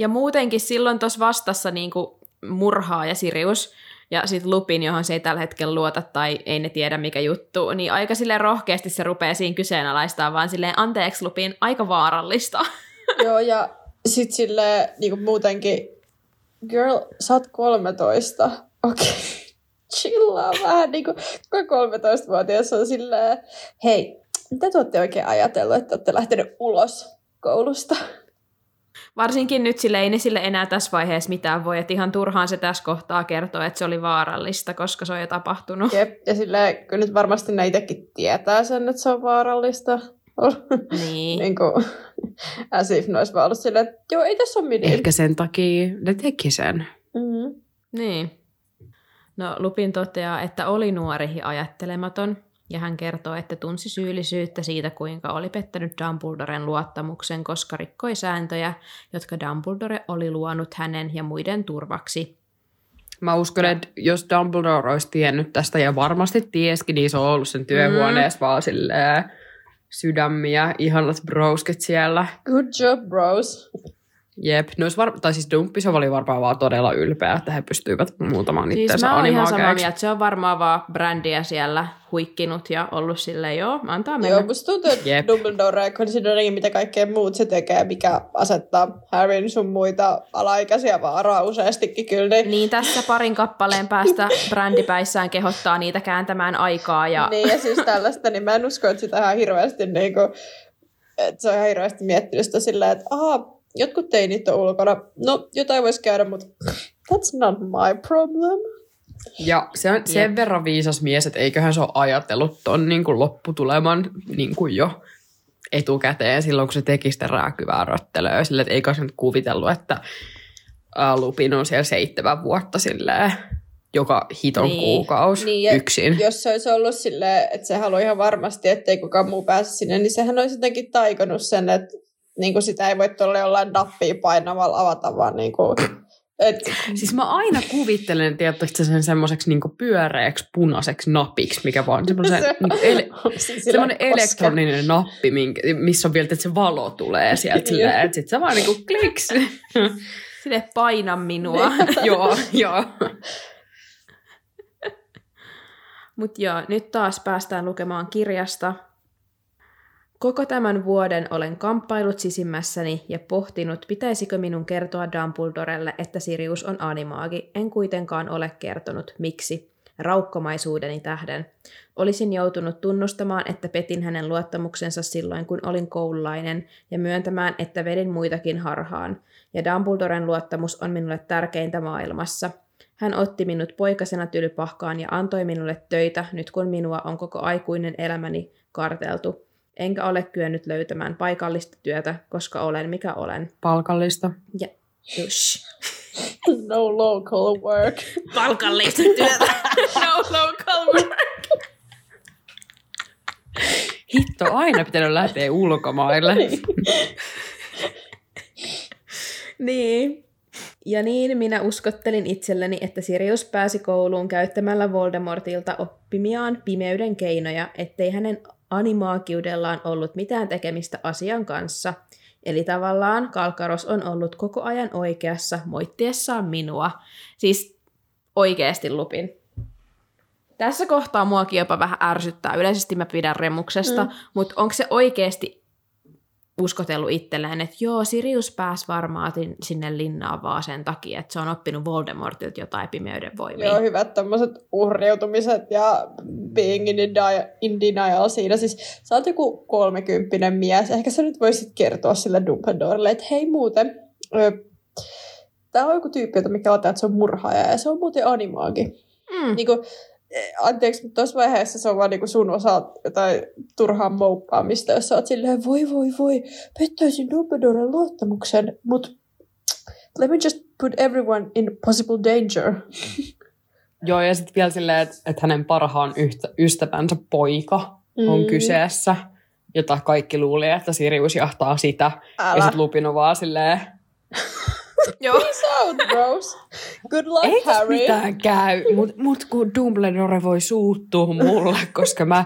Ja muutenkin silloin tuossa vastassa niinku murhaa ja Sirius ja sitten Lupin, johon se ei tällä hetkellä luota tai ei ne tiedä mikä juttu, niin aika sille rohkeasti se rupeaa siinä kyseenalaistaa, vaan silleen anteeksi Lupin, aika vaarallista. [laughs] Joo, ja sit silleen niinku muutenkin, girl, sä oot 13. Okei. Okay. [laughs] Chillaa vähän, niinku, kun 13-vuotias on silleen, hei, mitä te olette oikein ajatellut, että olette lähtenyt ulos koulusta? Varsinkin nyt sille ei ne sille enää tässä vaiheessa mitään voi, että ihan turhaan se tässä kohtaa kertoo, että se oli vaarallista, koska se on jo tapahtunut. Jep, ja silleen, kyllä nyt varmasti ne itsekin tietää sen, että se on vaarallista. [laughs] Niin. niin kuin, as if ne olisi vaan ollut silleen, että joo, ei tässä ole mitään. Ehkä sen takia ne teki sen. Mm-hmm. Niin. No Lupin toteaa, että oli nuori ja ajattelematon, ja hän kertoo, että tunsi syyllisyyttä siitä, kuinka oli pettänyt Dumbledoren luottamuksen, koska rikkoi sääntöjä, jotka Dumbledore oli luonut hänen ja muiden turvaksi. Mä uskon, että jos Dumbledore olisi tiennyt tästä ja varmasti tieskin, niin se on ollut sen työhuoneessa mm. vaan silleen sydämiä, ihanat broskit siellä. Good job, bros. Jep, ne olisi var- tai siis Dumpisov oli varmaan vaan todella ylpeä, että he pystyivät muutamaan Siis mä oon ihan samaa mieltä, se on varmaan vaan brändiä siellä huikkinut ja ollut silleen, joo, antaa mennä. Joo, musta tuntuu, että Jep. Dumbledore, considering mitä kaikkea muut se tekee, mikä asettaa Harryn sun muita alaikäisiä vaaraa useastikin kyllä, niin, Niin tässä parin kappaleen päästä brändipäissään kehottaa niitä kääntämään aikaa ja niin ja siis tällaista, niin mä en usko, että sitä ihan hirveästi niin kuin, että se on ihan hirveästi miettinyt sitä silleen, että aha, jotkut teinit on ulkona, no jotain voisi käydä, mutta that's not my problem. Ja se on sen Jep. verran viisas mies, että eiköhän se ole ajatellut ton niin kuin lopputuleman niin kuin jo etukäteen silloin, kun se teki sitä rääkyvää röttelöä. Sille, että eikä se nyt kuvitellut, että ää, Lupin on siellä seitsemän vuotta silleen, joka hiton Niin. kuukausi Niin, yksin. Jos se olisi ollut silleen, että se haluaa ihan varmasti, ettei kukaan muu pääse sinne, niin sehän olisi jotenkin taikonut sen, että niin kuin sitä ei voi tuolla jollain nappia painamalla avata, vaan niin kuin, et, Siis mä aina kuvittelen, tietysti sen semmoiseksi niin pyöreäksi punaiseksi napiksi, mikä vaan semmoisen [laughs] Se- niin ele- [laughs] siis semmoinen sillä koska- elektroninen nappi, minkä, missä on vielä, että se valo tulee sieltä, Joo. silleen, että sit se vaan niinku kliks. [laughs] Sille paina minua. joo, joo. Mutta joo, nyt taas päästään lukemaan kirjasta. Koko tämän vuoden olen kamppailut sisimmässäni ja pohtinut, pitäisikö minun kertoa Dumbledorelle, että Sirius on animaagi. En kuitenkaan ole kertonut, miksi. Raukkomaisuudeni tähden. Olisin joutunut tunnustamaan, että petin hänen luottamuksensa silloin, kun olin koululainen, ja myöntämään, että vedin muitakin harhaan. Ja Dumbledoren luottamus on minulle tärkeintä maailmassa. Hän otti minut poikasena tylypahkaan ja antoi minulle töitä, nyt kun minua on koko aikuinen elämäni karteltu. Enkä ole kyennyt löytämään paikallista työtä, koska olen mikä olen. Palkallista. Ja Ush. No local work. Palkallista työtä. [laughs] no local work. Hitto, aina pitänyt lähteä ulkomaille. Niin. Ja niin minä uskottelin itselleni, että Sirius pääsi kouluun käyttämällä Voldemortilta oppimiaan pimeyden keinoja, ettei hänen animaakiudellaan ollut mitään tekemistä asian kanssa. Eli tavallaan Kalkaros on ollut koko ajan oikeassa moittiessaan minua. Siis oikeasti lupin. Tässä kohtaa muakin jopa vähän ärsyttää. Yleisesti mä pidän remuksesta, mm. mutta onko se oikeasti uskotellut itselleen, että joo, Sirius pääsi varmaan sinne linnaan vaan sen takia, että se on oppinut Voldemortilta jotain pimeyden voimia. Joo, hyvät tämmöiset uhriutumiset ja being in, in denial siinä. Siis sä oot joku kolmekymppinen mies. Ehkä sä nyt voisit kertoa sille Dumbledorelle, että hei muuten, ö, tää on joku tyyppi, jota mikä on, että se on murhaaja ja se on muuten animaagi. Mm. Niin kuin, anteeksi, mutta tuossa vaiheessa se on vaan niinku sun osa jotain turhaa mouppaamista, jos sä oot silleen, voi voi voi, pettäisin Dumbledoren luottamuksen, mutta let me just put everyone in possible danger. [laughs] Joo, ja sitten vielä silleen, että, että hänen parhaan yhtä, ystävänsä poika on Mm. kyseessä, jota kaikki luuli, että Sirius jahtaa sitä. Ja Älä. sitten Lupin on vaan silleen, [laughs] [laughs] Joo. Peace out, bros. Good luck, ei Harry. mitään käy, mutta mut kun Dumbledore voi suuttua mulle, [laughs] koska mä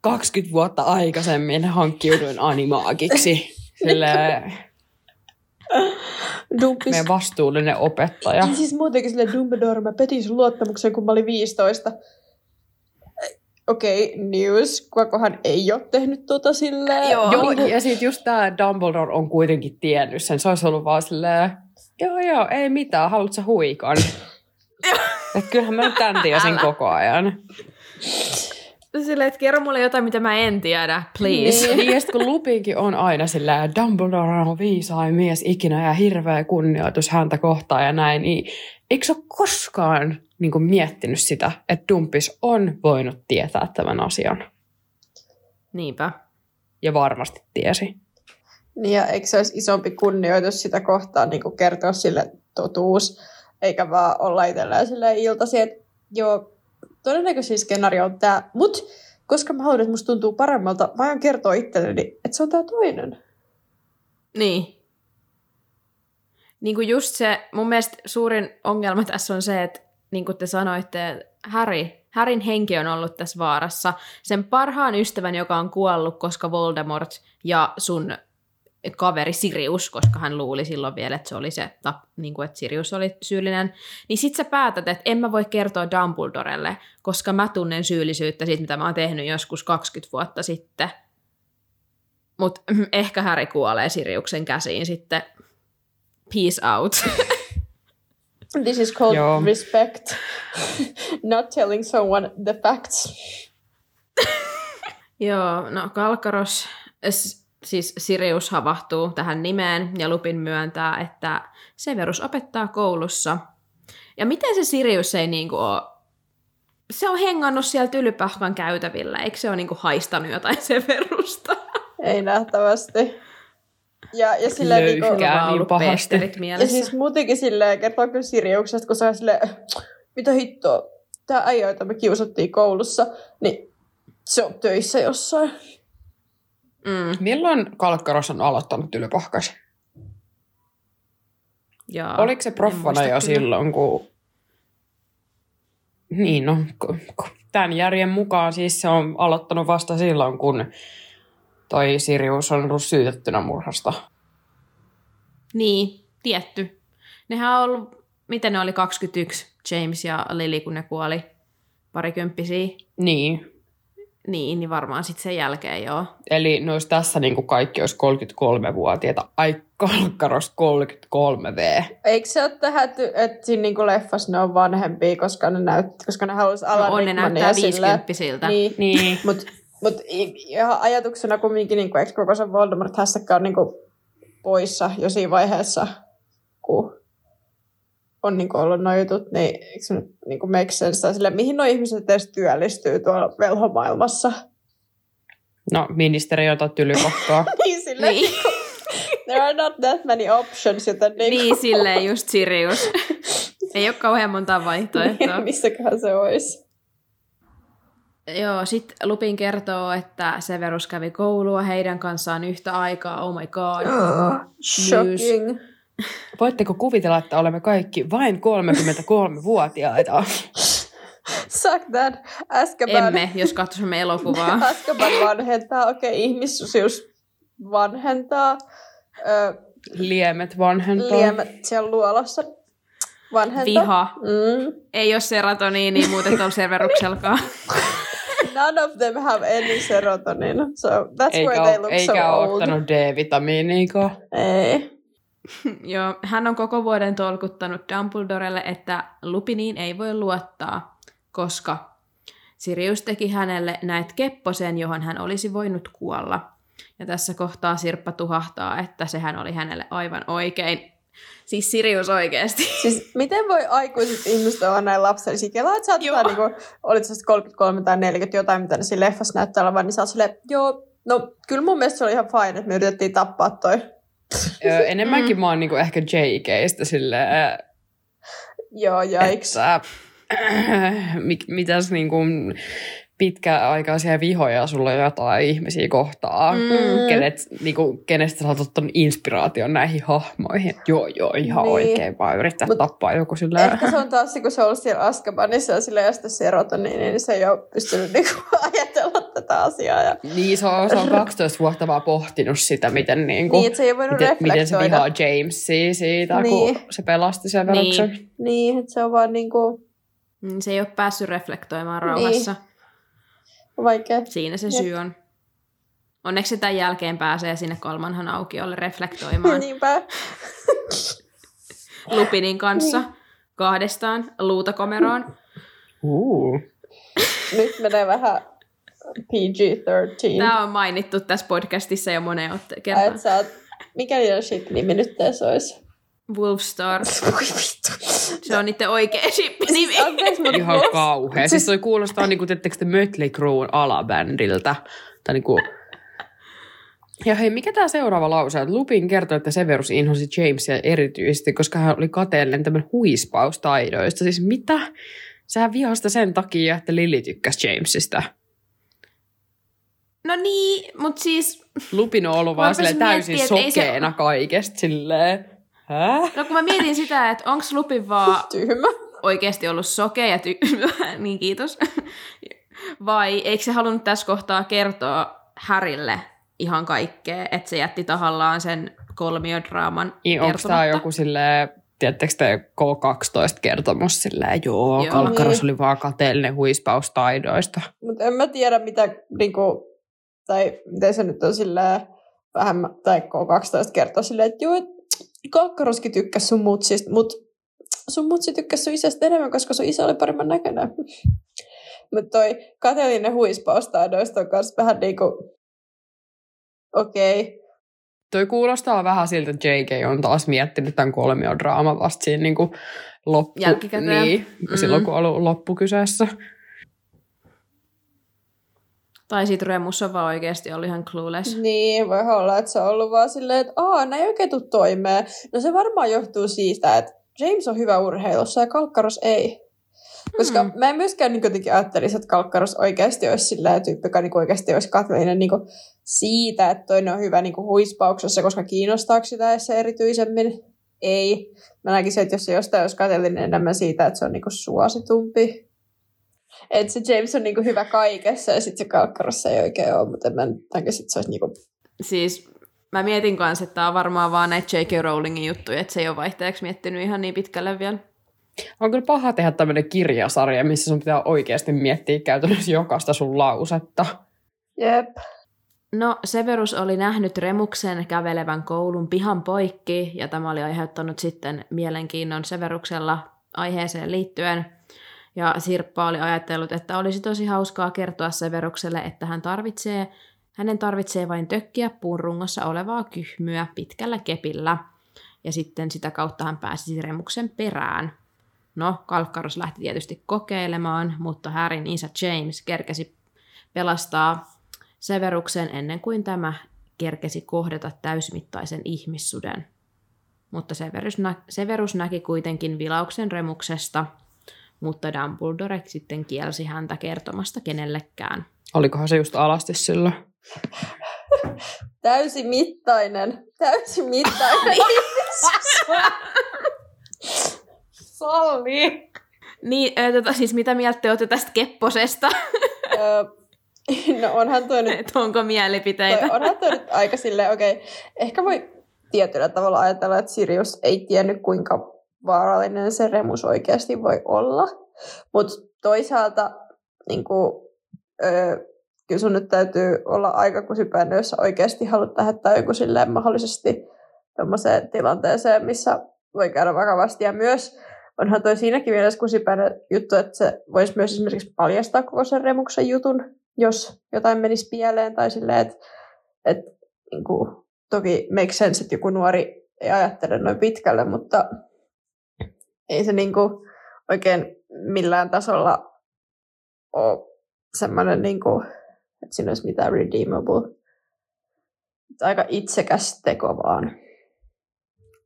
20 vuotta aikaisemmin hankkiuduin animaagiksi. Silleen, Dumpis. meidän vastuullinen opettaja. Ja siis muutenkin sille Dumbledore, mä petin sun luottamuksen, kun mä olin 15. Okei, okay, news. Kukakohan ei ole tehnyt tota silleen. Joo. Joo, ja sitten just tämä Dumbledore on kuitenkin tiennyt sen. Se olisi ollut vaan silleen, joo joo, ei mitään, haluatko huikan? [laughs] Et kyllähän mä nyt tämän tiesin koko ajan. Silleen, että kerro mulle jotain, mitä mä en tiedä, please. Niin, ja sit kun Lupinkin on aina silleen, Dumbledore on viisain mies ikinä ja hirveä kunnioitus häntä kohtaan ja näin, niin eikö se ole koskaan niin kuin, miettinyt sitä, että Dumpis on voinut tietää tämän asian? Niinpä. Ja varmasti tiesi. Niin ja eikö se olisi isompi kunnioitus sitä kohtaan niin kertoa sille totuus, eikä vaan olla itselleen silleen iltaisin, että joo, todennäköisin skenaario on tämä, mutta koska mä haluan, että musta tuntuu paremmalta, mä aion kertoa itselleni, että se on tämä toinen. Niin. Niin kuin just se, mun mielestä suurin ongelma tässä on se, että niin kuin te sanoitte, Harry, Härin henki on ollut tässä vaarassa. Sen parhaan ystävän, joka on kuollut, koska Voldemort ja sun kaveri Sirius, koska hän luuli silloin vielä, että se oli se, tap, niin kuin, että Sirius oli syyllinen, niin sit sä päätät, että en mä voi kertoa Dumbledorelle, koska mä tunnen syyllisyyttä siitä, mitä mä oon tehnyt joskus 20 vuotta sitten. Mutta [clears throat] ehkä Harry kuolee Siriuksen käsiin sitten. Peace out. [laughs] This is called Joo. respect. Not telling someone the facts. [laughs] Joo, no Kalkaros, siis Sirius havahtuu tähän nimeen ja Lupin myöntää, että Severus opettaa koulussa. Ja miten se Sirius ei niinku ole, se on hengannut siellä tylypahkan käytävillä, eikö se ole niinku haistanut jotain [laughs] Severusta? Ei nähtävästi. Ja, ja silleen niinku, niin pahasti. Ja siis muutenkin silleen, kertoo kyllä Siriuksesta, kun se on silleen, mitä hittoa, tää äijä, jota me kiusattiin koulussa, niin se on töissä jossain. Mm, Milloin Kalkkaros on aloittanut tylypahkas? Oliko se proffana jo kyllä. silloin, kun... Niin, no, tämän järjen mukaan siis se on aloittanut vasta silloin, kun toi Sirius on ollut syytettynä murhasta. Niin, tietty. Nehän on ollut, miten ne oli 21, James ja Lily, kun ne kuoli parikymppisiä. Niin. Niin, niin varmaan sitten sen jälkeen joo. Eli ne olisi tässä niin kuin kaikki olisi 33-vuotiaita. Ai kalkkaros 33V. Eikö se ole tähän, että siinä niinku leffassa ne on vanhempia, koska ne, näyt, koska ne haluaisi Alan No on, ne näyttää silleen- 50 Niin, Niin. Mutta [laughs] mut ihan ajatuksena kumminkin, niin eikö koko se Voldemort hässäkkä on niin poissa jo siinä vaiheessa, kun on niin ollut nuo jutut, niin eikö se nyt niin make sense? Sille, mihin nuo ihmiset edes työllistyy tuolla velhomaailmassa? No, ministeri ota tylypakkaa. [laughs] niin silleen, Niin. niin. there are not that many options, joten niin, Niin, silleen just Sirius. Ei ole kauhean monta vaihtoehtoa. niin, missäköhän se olisi? Joo, sitten Lupin kertoo, että Severus kävi koulua heidän kanssaan yhtä aikaa. Oh my god. Shocking. Voitteko kuvitella, että olemme kaikki vain 33-vuotiaita? Suck that. Azkaban. Emme, jos katsomme elokuvaa. [laughs] Azkaban vanhentaa, okei, okay, ihmissusius vanhentaa. Ö, Liemet vanhentaa. liemet siellä luolassa vanhentaa. Viha. Mm. Ei ole serotoniini muuten tuolla Severukselkaan. [laughs] None of them have any serotonin, so that's Eikä, why they oo- look eikä so ole old. ottanut D-vitamiiniikaan. Ei. [laughs] Joo, hän on koko vuoden tolkuttanut Dumbledorelle, että Lupiniin ei voi luottaa, koska Sirius teki hänelle näet kepposen, johon hän olisi voinut kuolla. Ja tässä kohtaa Sirppa tuhahtaa, että sehän oli hänelle aivan oikein. Siis Sirius oikeasti. [laughs] Siis miten voi aikuiset ihmiset olla näin lapsellisia? Kelaa, että sä oot jotain, niin kuin, olit sä sitten 33 tai 40 jotain, mitä ne siinä leffassa näyttää olevan, niin sä oot silleen, joo, no kyllä mun mielestä se oli ihan fine, että me yritettiin tappaa toi. Ö, enemmänkin Mm. mä oon niinku ehkä JKstä silleen, Joo, jaiks. että [clears throat] mit, mitäs niinku pitkäaikaisia vihoja sulla on jotain ihmisiä kohtaa, Mm. kenet, niinku, kenestä sä oot ottanut inspiraation näihin hahmoihin. Joo, joo, ihan Niin. oikein vaan yrittää Mut tappaa joku silleen. Ehkä se on taas, se, kun se on ollut siellä Azkabanissa ja sillä ole sitä serotoniinia, niin se ei ole pystynyt niinku [laughs] ajatella tätä asiaa. Ja... Niin, se on, se on 12 vuotta vaan pohtinut sitä, miten, niinku, Niin, se ei miten, miten se vihaa Jamesia siitä, Niin. kun se pelasti sen veroksen. Niin. Niin, että se on vaan niinku Mm, Se ei ole päässyt reflektoimaan rauhassa. Vaikea. Siinä se syy on. Onneksi se tämän jälkeen pääsee sinne kolmanhan aukiolle reflektoimaan [laughs] Niinpä. [laughs] Lupinin kanssa Niin. kahdestaan luutakomeroon. Uh. Nyt menee vähän PG-13. Tämä on mainittu tässä podcastissa jo moneen otte- Ai, kertaan. et sä oot, mikä niiden ship-nimi nyt tässä olisi? Wolfstar. Se on niiden oikea mutta Ihan kauhea. Siis toi kuulostaa niinku, teettekö te Mötley Cruen alabändiltä. Tai niinku... Ja hei, mikä tämä seuraava lause on? Lupin kertoi, että Severus inhosi Jamesia erityisesti, koska hän oli kateellinen tämän huispaustaidoista. Siis mitä? Sähän vihasta sen takia, että Lily tykkäsi Jamesista. No niin, mutta siis, Lupin on ollut vaan silleen täysin että ei se- sokeena kaikesta silleen. Hä? no kun mä mietin sitä, että onko Lupin vaan [laughs] Tyhmä. oikeasti ollut sokea ja ty- [laughs] niin kiitos. Vai eikö se halunnut tässä kohtaa kertoa Härille ihan kaikkea, että se jätti tahallaan sen kolmiodraaman Niin, onko tämä joku silleen, tiedättekö te K12-kertomus silleen, joo, Joo. Kalkkaros Niin. oli vaan kateellinen huispaustaidoista. Mutta en mä tiedä, mitä, niinku, tai miten se nyt on silleen, vähän, tai K12 kertoo silleen, että joo, et Kakkaroskin tykkäsi sun mutsista, mutta sun mutsi tykkäsi sun isästä enemmän, koska sun isä oli paremman näköinen. [laughs] Mutta toi kateellinen huispaustaidoista on myös vähän niinku, okei, okay. Toi kuulostaa vähän siltä, että JK on taas miettinyt tämän kolmiodraaman vasta siinä niin kuin loppu... Niin, Mm. silloin kun on ollut loppu kyseessä. Tai sit Remus on vaan oikeasti ollut ihan clueless. Niin, voi olla, että se on ollut vaan silleen, että aah, näin ei oikein tuu toimeen. No se varmaan johtuu siitä, että James on hyvä urheilussa ja Kalkkaros ei. Koska Hmm. mä en myöskään niin jotenkin ajattelisi, että Kalkkaros oikeasti olisi silleen tyyppi, joka niin oikeasti olisi kateellinen niin siitä, että toinen on hyvä niin huispauksessa, koska kiinnostaako sitä se erityisemmin? Ei. Mä näkisin, että jos se jostain olisi kateellinen enemmän siitä, että se on niin suositumpi. Että se James on niin hyvä kaikessa ja sitten se Kalkkaros ei oikein ole, mutta mä että se olisi niin Siis mä mietin kanssa, että tämä on varmaan vaan näitä J.K. Rowlingin juttuja, että se ei ole vaihteeksi miettinyt ihan niin pitkälle vielä. On kyllä paha tehdä tämmöinen kirjasarja, missä sun pitää oikeasti miettiä käytännössä jokaista sun lausetta. Jep. No, Severus oli nähnyt Remuksen kävelevän koulun pihan poikki, ja tämä oli aiheuttanut sitten mielenkiinnon Severuksella aiheeseen liittyen. Ja Sirppa oli ajatellut, että olisi tosi hauskaa kertoa Severukselle, että hän tarvitsee, hänen tarvitsee vain tökkiä puun rungossa olevaa kyhmyä pitkällä kepillä, ja sitten sitä kautta hän pääsisi Remuksen perään. No, Kalkkaros lähti tietysti kokeilemaan, mutta Härin isä James kerkesi pelastaa Severuksen ennen kuin tämä kerkesi kohdata täysmittaisen ihmissuden. Mutta Severus, Severus näki kuitenkin vilauksen remuksesta, mutta Dumbledore sitten kielsi häntä kertomasta kenellekään. Olikohan se just alasti silloin? Täysimittainen. Täysimittainen. [laughs] Salli! Niin, ö, tota, siis mitä mieltä te olette tästä Kepposesta? No onhan toi nyt, Et onko mielipiteitä? toi, onhan toi nyt aika silleen, okei, okay. ehkä voi tietyllä tavalla ajatella, että Sirius ei tiennyt kuinka vaarallinen se remus oikeasti voi olla. Mutta toisaalta niin kuin, öö, kyllä sun nyt täytyy olla aika kusipäinen, jos oikeasti haluat lähettää joku silleen mahdollisesti tommoseen tilanteeseen, missä voi käydä vakavasti. Ja myös onhan toi siinäkin mielessä kusipäinen juttu, että se voisi myös esimerkiksi paljastaa koko sen remuksen jutun, jos jotain menisi pieleen tai silleen, että, että niin toki make sense, että joku nuori ei ajattele noin pitkälle, mutta ei se niin kuin, oikein millään tasolla ole semmoinen, niin kuin, että siinä olisi mitään redeemable. Aika itsekäs teko vaan.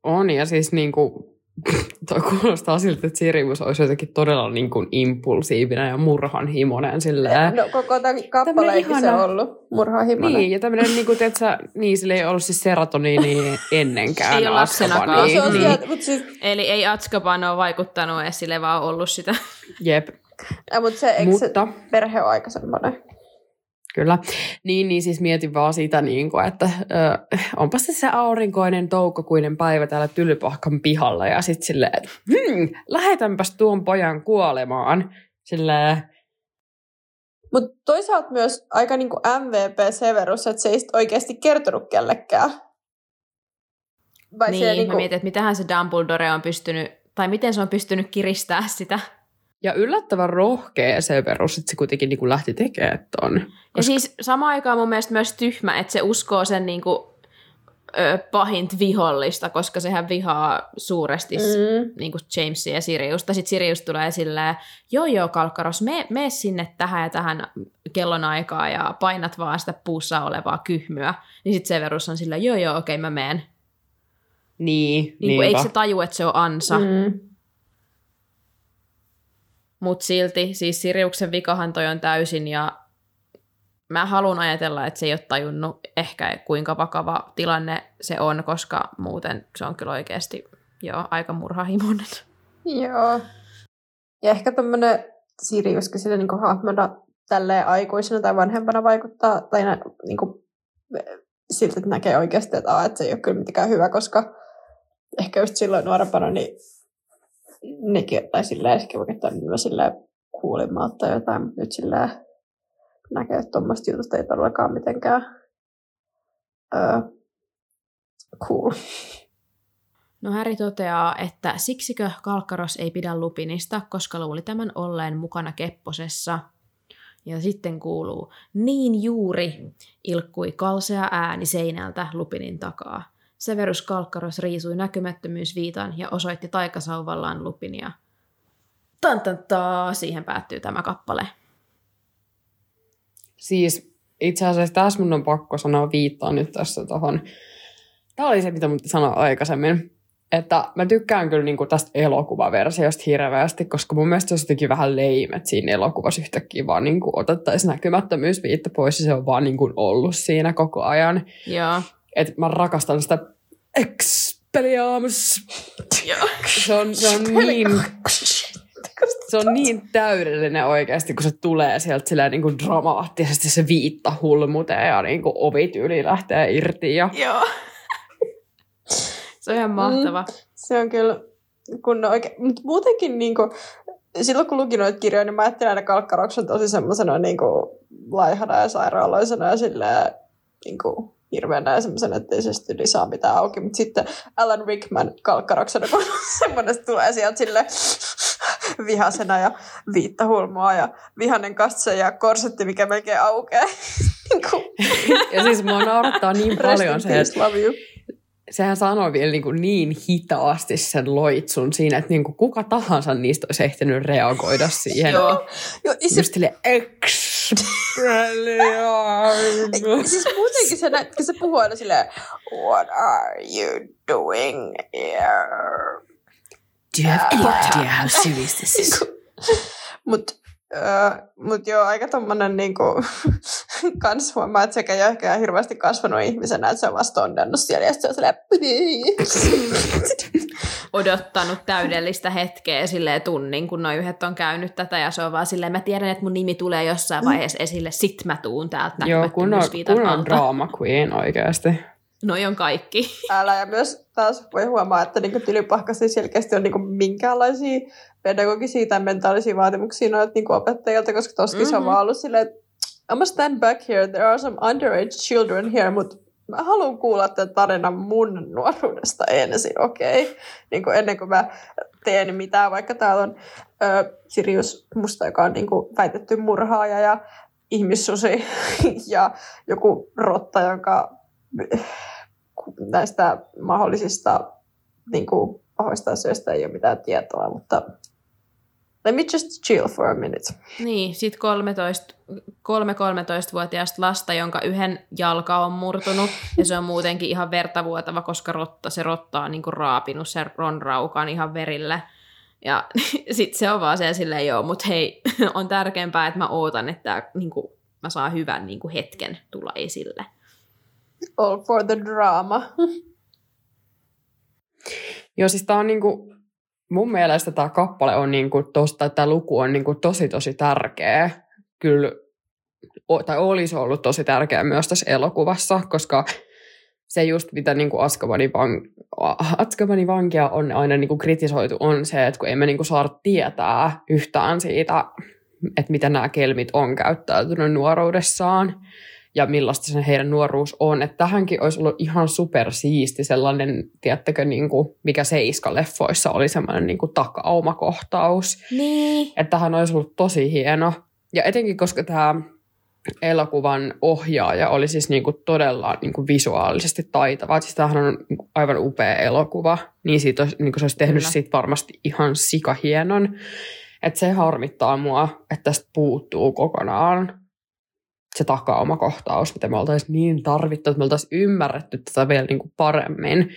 On, ja siis niinku, [laughs] toi kuulostaa siltä, että Sirius olisi jotenkin todella niin kuin impulsiivinen ja murhanhimoinen silleen. No koko tämän kappaleikin se ihana- on ollut murhahimoinen. Niin, ja tämmöinen, niin kuin, tiedätkö, niin sillä ei ollut siis serotoniini [laughs] ennenkään. Ei ole lapsenakaan. No, se on niin, sieltä, mutta siis, Eli ei Atskaban ole vaikuttanut edes sille, vaan ollut sitä. Jep, ja, mutta se, eikö se mutta perhe ole aika semmoinen? Kyllä. Niin, niin siis mietin vaan sitä, niin kuin, että ö, onpa se se aurinkoinen toukokuinen päivä täällä Tylypahkan pihalla ja sitten silleen, että hmm, lähetänpäs tuon pojan kuolemaan. Silleen, Mutta toisaalta myös aika niinku MVP Severus, että se ei oikeasti kertonut kellekään. Vai niin, niinku, mä mietin, että mitähän se Dumbledore on pystynyt, tai miten se on pystynyt kiristää sitä. Ja yllättävän rohkea Severus, että se kuitenkin niin kuin lähti tekemään ton. Ja siis samaan aikaan mun mielestä myös tyhmä, että se uskoo sen niinku, ö, pahint vihollista, koska sehän vihaa suuresti mm. mm, niinku Jamesia ja Siriusta. Sitten Sirius tulee silleen, joo joo Kalkkaros, me, me sinne tähän ja tähän kellonaikaa ja painat vaan sitä puussa olevaa kyhmyä. Niin sitten Severus on silleen, joo joo okei mä meen. Niin, Niin kuin, eikö se taju, että se on ansa. Mm. Mutta silti, siis Siriuksen vikahan toi on täysin ja mä haluan ajatella, että se ei ole tajunnut ehkä kuinka vakava tilanne se on, koska muuten se on kyllä oikeasti joo, aika murhahimoinen. Joo. Ja ehkä tämmöinen Siriuskin sille niinku hahmona tälleen aikuisena tai vanhempana vaikuttaa, tai nä, niinku, siltä, että näkee oikeasti, että, aa, että se ei ole kyllä mitenkään hyvä, koska ehkä just silloin nuorempana, niin nekin, tai silleen, sekin voi toimia silleen kuulimmalta tai jotain, mutta nyt silleen näkee, että tuommoista jutusta ei todellakaan mitenkään öö, cool. No Häri toteaa, että siksikö Kalkkaros ei pidä Lupinista, koska luuli tämän olleen mukana Kepposessa. Ja sitten kuuluu, niin juuri, ilkkui kalsea ääni seinältä Lupinin takaa. Severus Kalkkaros riisui näkymättömyysviitan ja osoitti taikasauvallaan Lupinia. Tan, tan, taa, siihen päättyy tämä kappale. Siis itse asiassa tässä mun on pakko sanoa viittaa nyt tässä tuohon. Tämä oli se, mitä mun sanoa aikaisemmin. Että mä tykkään kyllä niinku tästä elokuvaversiosta hirveästi, koska mun mielestä se olisi jotenkin vähän että siinä elokuvassa yhtäkkiä vaan niinku otettaisiin näkymättömyysviitta pois ja se on vaan niinku ollut siinä koko ajan. Joo. että mä rakastan sitä Expelliarmus. Joo. Se on, se on niin, Se on niin täydellinen oikeasti, kun se tulee sieltä silleen niin kuin dramaattisesti se viitta hulmutee ja niin kuin ovityyli lähtee irti. Ja... Joo. se on ihan mahtava. Mm, se on kyllä kun oikein, mutta muutenkin niin kuin, silloin kun lukin noita kirjoja, niin mä ajattelin aina Kalkkaroksen tosi semmoisena niin kuin, laihana ja sairaaloisena ja silleen, niin kuin, hirveänä semmoisena, että ei se sitten saa mitään auki. Mutta sitten Alan Rickman kalkkaroksena, kun [laughs] semmoinen tulee sieltä sille [laughs] vihasena ja viittahulmoa ja vihanen katse ja korsetti, mikä melkein aukeaa. [laughs] Niinku. ja siis mua naurattaa niin paljon se, että sehän sanoi vielä niin, kuin niin hitaasti sen loitsun siinä, että niin kuin kuka tahansa niistä olisi ehtinyt reagoida siihen. Joo. Joo se... Just silleen, siis muutenkin se, kun se puhuu aina silleen, what are you doing here? Do you have any idea how serious this is? [laughs] Mutta Uh, Mutta joo, aika tommonen niinku, [laughs] kans huomaa, että sekä Jöhkä on hirveästi kasvanut ihmisenä, että se on vasta onnennut siellä, ja se on silleen, [laughs] odottanut täydellistä hetkeä silleen tunnin, kun noin yhdet on käynyt tätä, ja se on vaan silleen, mä tiedän, että mun nimi tulee jossain vaiheessa esille, sit mä tuun täältä Joo, kun on, kun on drama queen oikeasti. Noi on kaikki. [laughs] Älä, ja myös taas voi huomaa, että niinku tylypahkasi selkeästi on niinku minkäänlaisia pedagogisia tai mentaalisia vaatimuksia noilta niinku opettajilta, koska toskin mm-hmm. se on mhm. vaan ollut silleen, että I'm stand back here, there are some underage children here, mutta mä haluan kuulla tämän tarinan mun nuoruudesta ensin, okei? Okay? Niin kuin ennen kuin mä teen mitään, vaikka täällä on ö, Sirius Musta, joka on niin kuin väitetty murhaaja ja ihmissusi [laughs] ja joku rotta, jonka näistä mahdollisista niin kuin, pahoista asioista ei ole mitään tietoa, mutta let me just chill for a minute. Niin, sit 13, kolme 13-vuotiaasta lasta, jonka yhden jalka on murtunut, ja se on muutenkin ihan vertavuotava, koska rotta, se rotta on niinku raapinut sen Ron Raukan ihan verille. Ja [laughs] sitten se on vaan se silleen, joo, mutta hei, [laughs] on tärkeämpää, että mä ootan, että niinku, mä saan hyvän niinku, hetken tulla esille. All for the drama. Joo, siis tää on niinku, mun mielestä tämä kappale on niinku tos, tai tämä luku on niinku tosi tosi tärkeä. Kyllä, tai olisi ollut tosi tärkeä myös tässä elokuvassa, koska se just mitä niinku Askabanin, van, Askabanin vankia on aina niinku kritisoitu on se, että kun emme niinku saa tietää yhtään siitä, että miten nämä kelmit on käyttäytynyt nuoruudessaan ja millaista se heidän nuoruus on. Että tähänkin olisi ollut ihan supersiisti sellainen, tiedättekö, niin kuin, mikä Seiska-leffoissa oli semmoinen niin kuin takaumakohtaus. Niin. Että tähän olisi ollut tosi hieno. Ja etenkin, koska tämä elokuvan ohjaaja oli siis niin kuin todella niin kuin visuaalisesti taitava. Siis tämähän on niin aivan upea elokuva, niin, siitä olisi, niin kuin se olisi tehnyt Kyllä. siitä varmasti ihan sikahienon. Että se harmittaa mua, että tästä puuttuu kokonaan se takauma-kohtaus, mitä me oltaisiin niin tarvittu, että me oltaisiin ymmärretty tätä vielä niin kuin paremmin.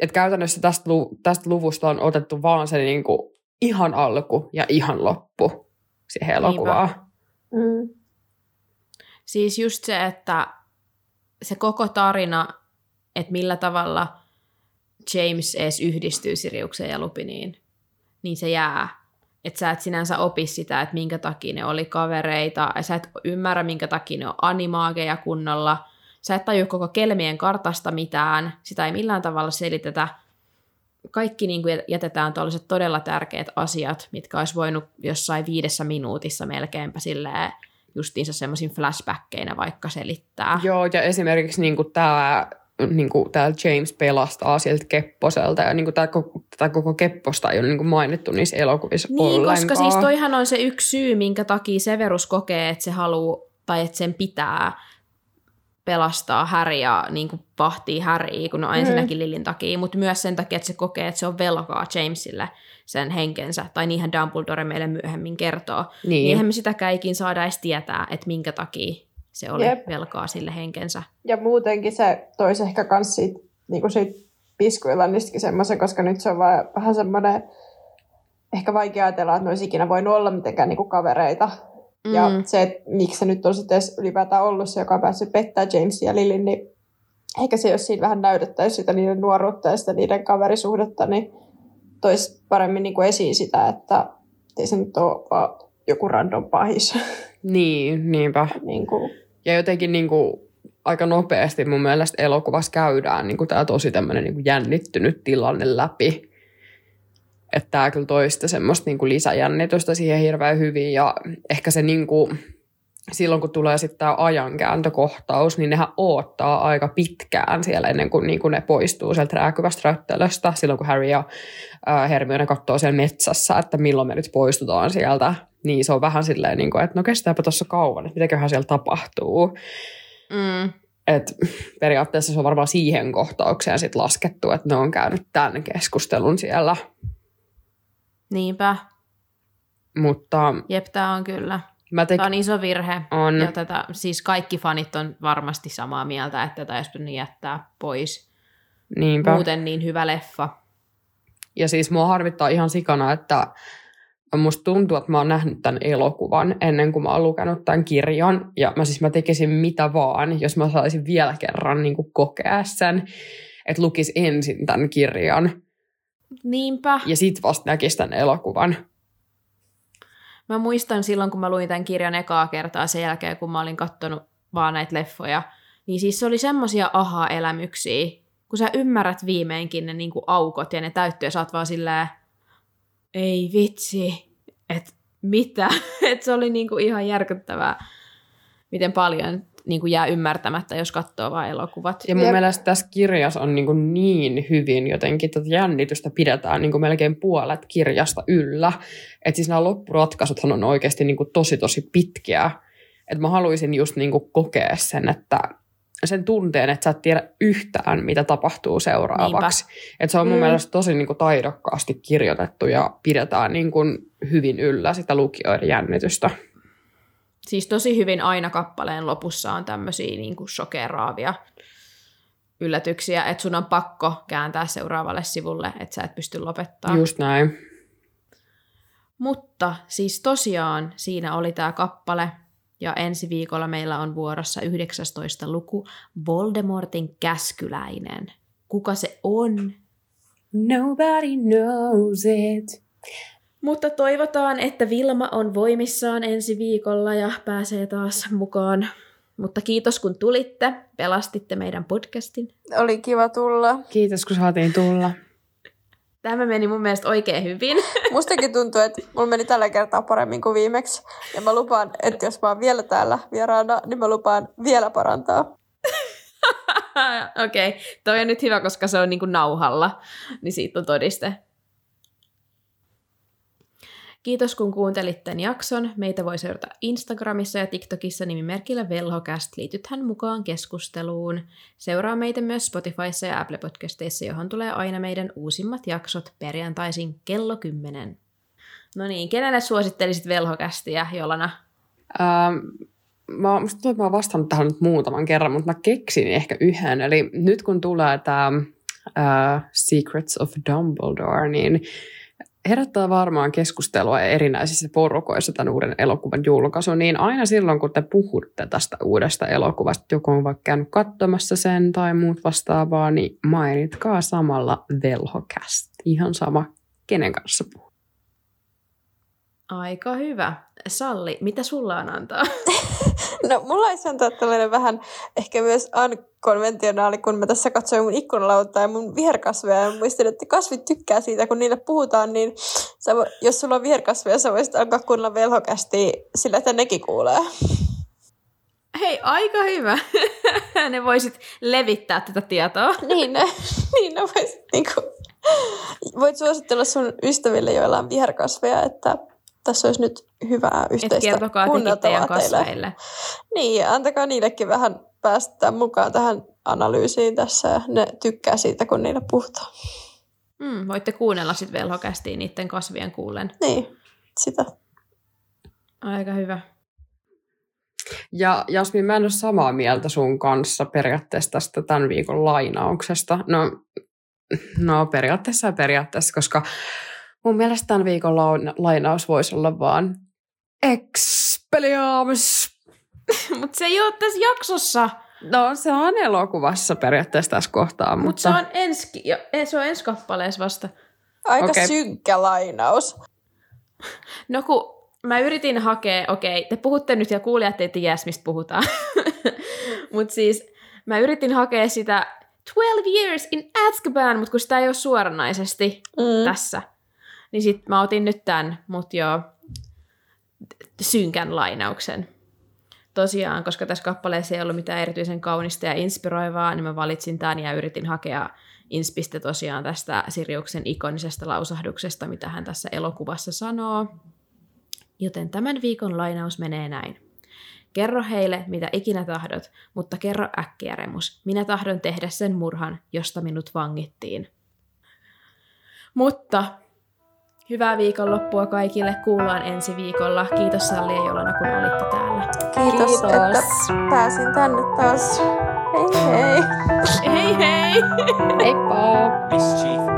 Et käytännössä tästä, lu- tästä luvusta on otettu vaan se niin kuin ihan alku ja ihan loppu siihen elokuvaan. Mm. Siis just se, että se koko tarina, että millä tavalla James edes yhdistyy Siriukseen ja Lupiniin, niin se jää että sä et sinänsä opi sitä, että minkä takia ne oli kavereita, ja sä et ymmärrä, minkä takia ne on animaageja kunnolla, sä et tajua koko kelmien kartasta mitään, sitä ei millään tavalla selitetä. Kaikki niin kuin jätetään tuollaiset todella tärkeät asiat, mitkä olisi voinut jossain viidessä minuutissa melkeinpä silleen justiinsa semmoisin flashbackkeina vaikka selittää. Joo, ja esimerkiksi niin tämä niin kuin täällä James pelastaa sieltä Kepposelta ja niin kuin tämä, tätä koko Kepposta ei ole niin kuin mainittu niissä elokuvissa Niin, ollenkaan. koska siis toihan on se yksi syy, minkä takia Severus kokee, että se haluaa tai että sen pitää pelastaa ja niin kuin vahtii Harryä, kun on mm. ensinnäkin Lillin takia, mutta myös sen takia, että se kokee, että se on velkaa Jamesille sen henkensä, tai niinhän Dumbledore meille myöhemmin kertoo. Niin. niin eihän me sitäkään ikin saada edes tietää, että minkä takia se oli Jep. velkaa sille henkensä. Ja muutenkin se toisi ehkä myös siitä, niin siitä piskuillannistakin semmoisen, koska nyt se on vaan vähän semmoinen, ehkä vaikea ajatella, että ne olisi ikinä voinut olla mitenkään niin kuin kavereita. Mm. Ja se, että miksi se nyt on sitten ylipäätään ollut se, joka on päässyt pettää Jamesia ja Lilin, niin ehkä se, jos siinä vähän näytettäisiin sitä niiden nuoruutta ja sitä niiden kaverisuhdetta, niin toisi paremmin niin kuin esiin sitä, että Ei se nyt ole vaan joku random pahis. Niin, niinpä. niin kuin, Ja jotenkin niin kuin, aika nopeasti mun mielestä elokuvassa käydään niin kuin, tämä tosi tämmöinen niin kuin jännittynyt tilanne läpi. Että tämä kyllä toista semmoista niin kuin lisäjännitystä siihen hirveän hyvin ja ehkä se niin kuin, silloin kun tulee sitten tämä ajankääntökohtaus, niin nehän oottaa aika pitkään siellä ennen kuin, niin kuin ne poistuu sieltä rääkyvästä röttelöstä. Silloin kun Harry ja äh, Hermione katsoo siellä metsässä, että milloin me nyt poistutaan sieltä, niin se on vähän silleen, niin kuin, että no kestääpä tuossa kauan, että mitäköhän siellä tapahtuu. Mm. Et periaatteessa se on varmaan siihen kohtaukseen sit laskettu, että ne on käynyt tämän keskustelun siellä. Niinpä. Mutta Jep, tämä on kyllä. Mä tekin... Tämä on iso virhe. On. Ja tätä, siis kaikki fanit on varmasti samaa mieltä, että tätä olisi pitänyt jättää pois. Niinpä. Muuten niin hyvä leffa. Ja siis mua harvittaa ihan sikana, että musta tuntuu, että mä oon nähnyt tämän elokuvan ennen kuin mä oon lukenut tämän kirjan. Ja mä siis mä tekisin mitä vaan, jos mä saisin vielä kerran niin kuin kokea sen, että lukis ensin tämän kirjan Niinpä. ja sit vasta näkisi tämän elokuvan. Mä muistan silloin, kun mä luin tämän kirjan ekaa kertaa sen jälkeen, kun mä olin kattonut vaan näitä leffoja, niin siis se oli semmosia aha-elämyksiä, kun sä ymmärrät viimeinkin ne niinku aukot ja ne täyttyy ja sä oot vaan silleen, ei vitsi, että mitä? [laughs] että se oli niinku ihan järkyttävää, miten paljon niinku jää ymmärtämättä, jos katsoo vain elokuvat. Ja mun Jep. mielestä tässä kirjassa on niin, kuin niin hyvin jotenkin tätä jännitystä pidetään niin kuin melkein puolet kirjasta yllä. Että siis nämä loppuratkaisuthan on oikeasti niin kuin tosi tosi pitkiä. Että mä haluaisin just niin kuin kokea sen, että sen tunteen, että sä et tiedä yhtään, mitä tapahtuu seuraavaksi. Että se on mun Mm. mielestä tosi niin kuin taidokkaasti kirjoitettu ja pidetään niin kuin hyvin yllä sitä lukijoiden jännitystä. Siis tosi hyvin aina kappaleen lopussa on tämmöisiä niin kuin shokeraavia yllätyksiä, että sun on pakko kääntää seuraavalle sivulle, että sä et pysty lopettaa. Just näin. Mutta siis tosiaan siinä oli tämä kappale, ja ensi viikolla meillä on vuorossa 19 luku Voldemortin käskyläinen. Kuka se on? Nobody knows it. Mutta toivotaan, että Vilma on voimissaan ensi viikolla ja pääsee taas mukaan. Mutta kiitos kun tulitte, pelastitte meidän podcastin. oli kiva tulla. Kiitos, kun saatiin tulla. Tämä meni mun mielestä oikein hyvin. [laughs] Mustakin tuntuu, että mulla meni tällä kertaa paremmin kuin viimeksi. Ja mä lupaan, että jos mä oon vielä täällä vieraana, niin mä lupaan vielä parantaa. [laughs] Okei, okay. toi on nyt hyvä, koska se on niinku nauhalla, niin siitä on todiste. Kiitos kun kuuntelit tämän jakson. Meitä voi seurata Instagramissa ja TikTokissa nimimerkillä Velhocast. Liitythän mukaan keskusteluun. Seuraa meitä myös Spotifyssa ja Apple Podcasteissa, johon tulee aina meidän uusimmat jaksot perjantaisin kello 10. No niin, kenelle suosittelisit Velhocastia, Jolana? Ähm, mä, musta tuntuu, että mä oon vastannut tähän nyt muutaman kerran, mutta mä keksin ehkä yhden. Eli nyt kun tulee tämä äh, Secrets of Dumbledore, niin herättää varmaan keskustelua erinäisissä porukoissa tämän uuden elokuvan julkaisu, niin aina silloin, kun te puhutte tästä uudesta elokuvasta, joku on vaikka käynyt katsomassa sen tai muut vastaavaa, niin mainitkaa samalla velhokäst. Ihan sama, kenen kanssa puhuu. Aika hyvä. Salli, mitä sulla on antaa? [laughs] No, mulla olisi antaa tällainen vähän ehkä myös unkonventionaali, kun mä tässä katsoin mun ikkunalautta ja mun viherkasveja ja muistin, että kasvit tykkää siitä, kun niille puhutaan, niin sä, jos sulla on viherkasveja, sä voisit alkaa kuunnella velhokästi sillä, että nekin kuulee. Hei, aika hyvä. [laughs] ne voisit levittää tätä tietoa. [laughs] niin, ne, niin ne voisit niinku, voit suositella sun ystäville, joilla on viherkasveja, että tässä olisi nyt hyvää yhteistä kuunneltavaa teille. kasveille. Niin, ja antakaa niillekin vähän päästä mukaan tähän analyysiin tässä. ja Ne tykkää siitä, kun niille puhutaan. Mm, voitte kuunnella sitten velhokästiin niiden kasvien kuullen. Niin, sitä. Aika hyvä. Ja Jasmin, mä en ole samaa mieltä sun kanssa periaatteessa tästä tämän viikon lainauksesta. No, no periaatteessa ja periaatteessa, koska mun mielestä tämän viikon laun- lainaus voisi olla vaan Expelliarmus. [laughs] Mutta se ei ole tässä jaksossa. No se on elokuvassa periaatteessa tässä kohtaa, Mutta mutta... se on ensi, jo, eh, se on ensi kappaleessa vasta. Aika Okei. synkkä lainaus. No kun mä yritin hakea, okei, te puhutte nyt ja kuulijat ei tiedä, mistä puhutaan. [laughs] mutta siis mä yritin hakea sitä 12 years in Azkaban, mutta kun sitä ei ole suoranaisesti mm. tässä, niin sit mä otin nyt tämän, mut joo, synkän lainauksen. Tosiaan, koska tässä kappaleessa ei ollut mitään erityisen kaunista ja inspiroivaa, niin mä valitsin tämän ja yritin hakea inspistä tosiaan tästä Siriuksen ikonisesta lausahduksesta, mitä hän tässä elokuvassa sanoo. Joten tämän viikon lainaus menee näin. Kerro heille, mitä ikinä tahdot, mutta kerro äkkiä, Remus. Minä tahdon tehdä sen murhan, josta minut vangittiin. Mutta hyvää viikonloppua kaikille. Kuullaan ensi viikolla. Kiitos Salli ja Jolana, kun olitte täällä. Kiitos, Kiitos. että pääsin tänne taas. Hei hei! Hei hei! Heippa!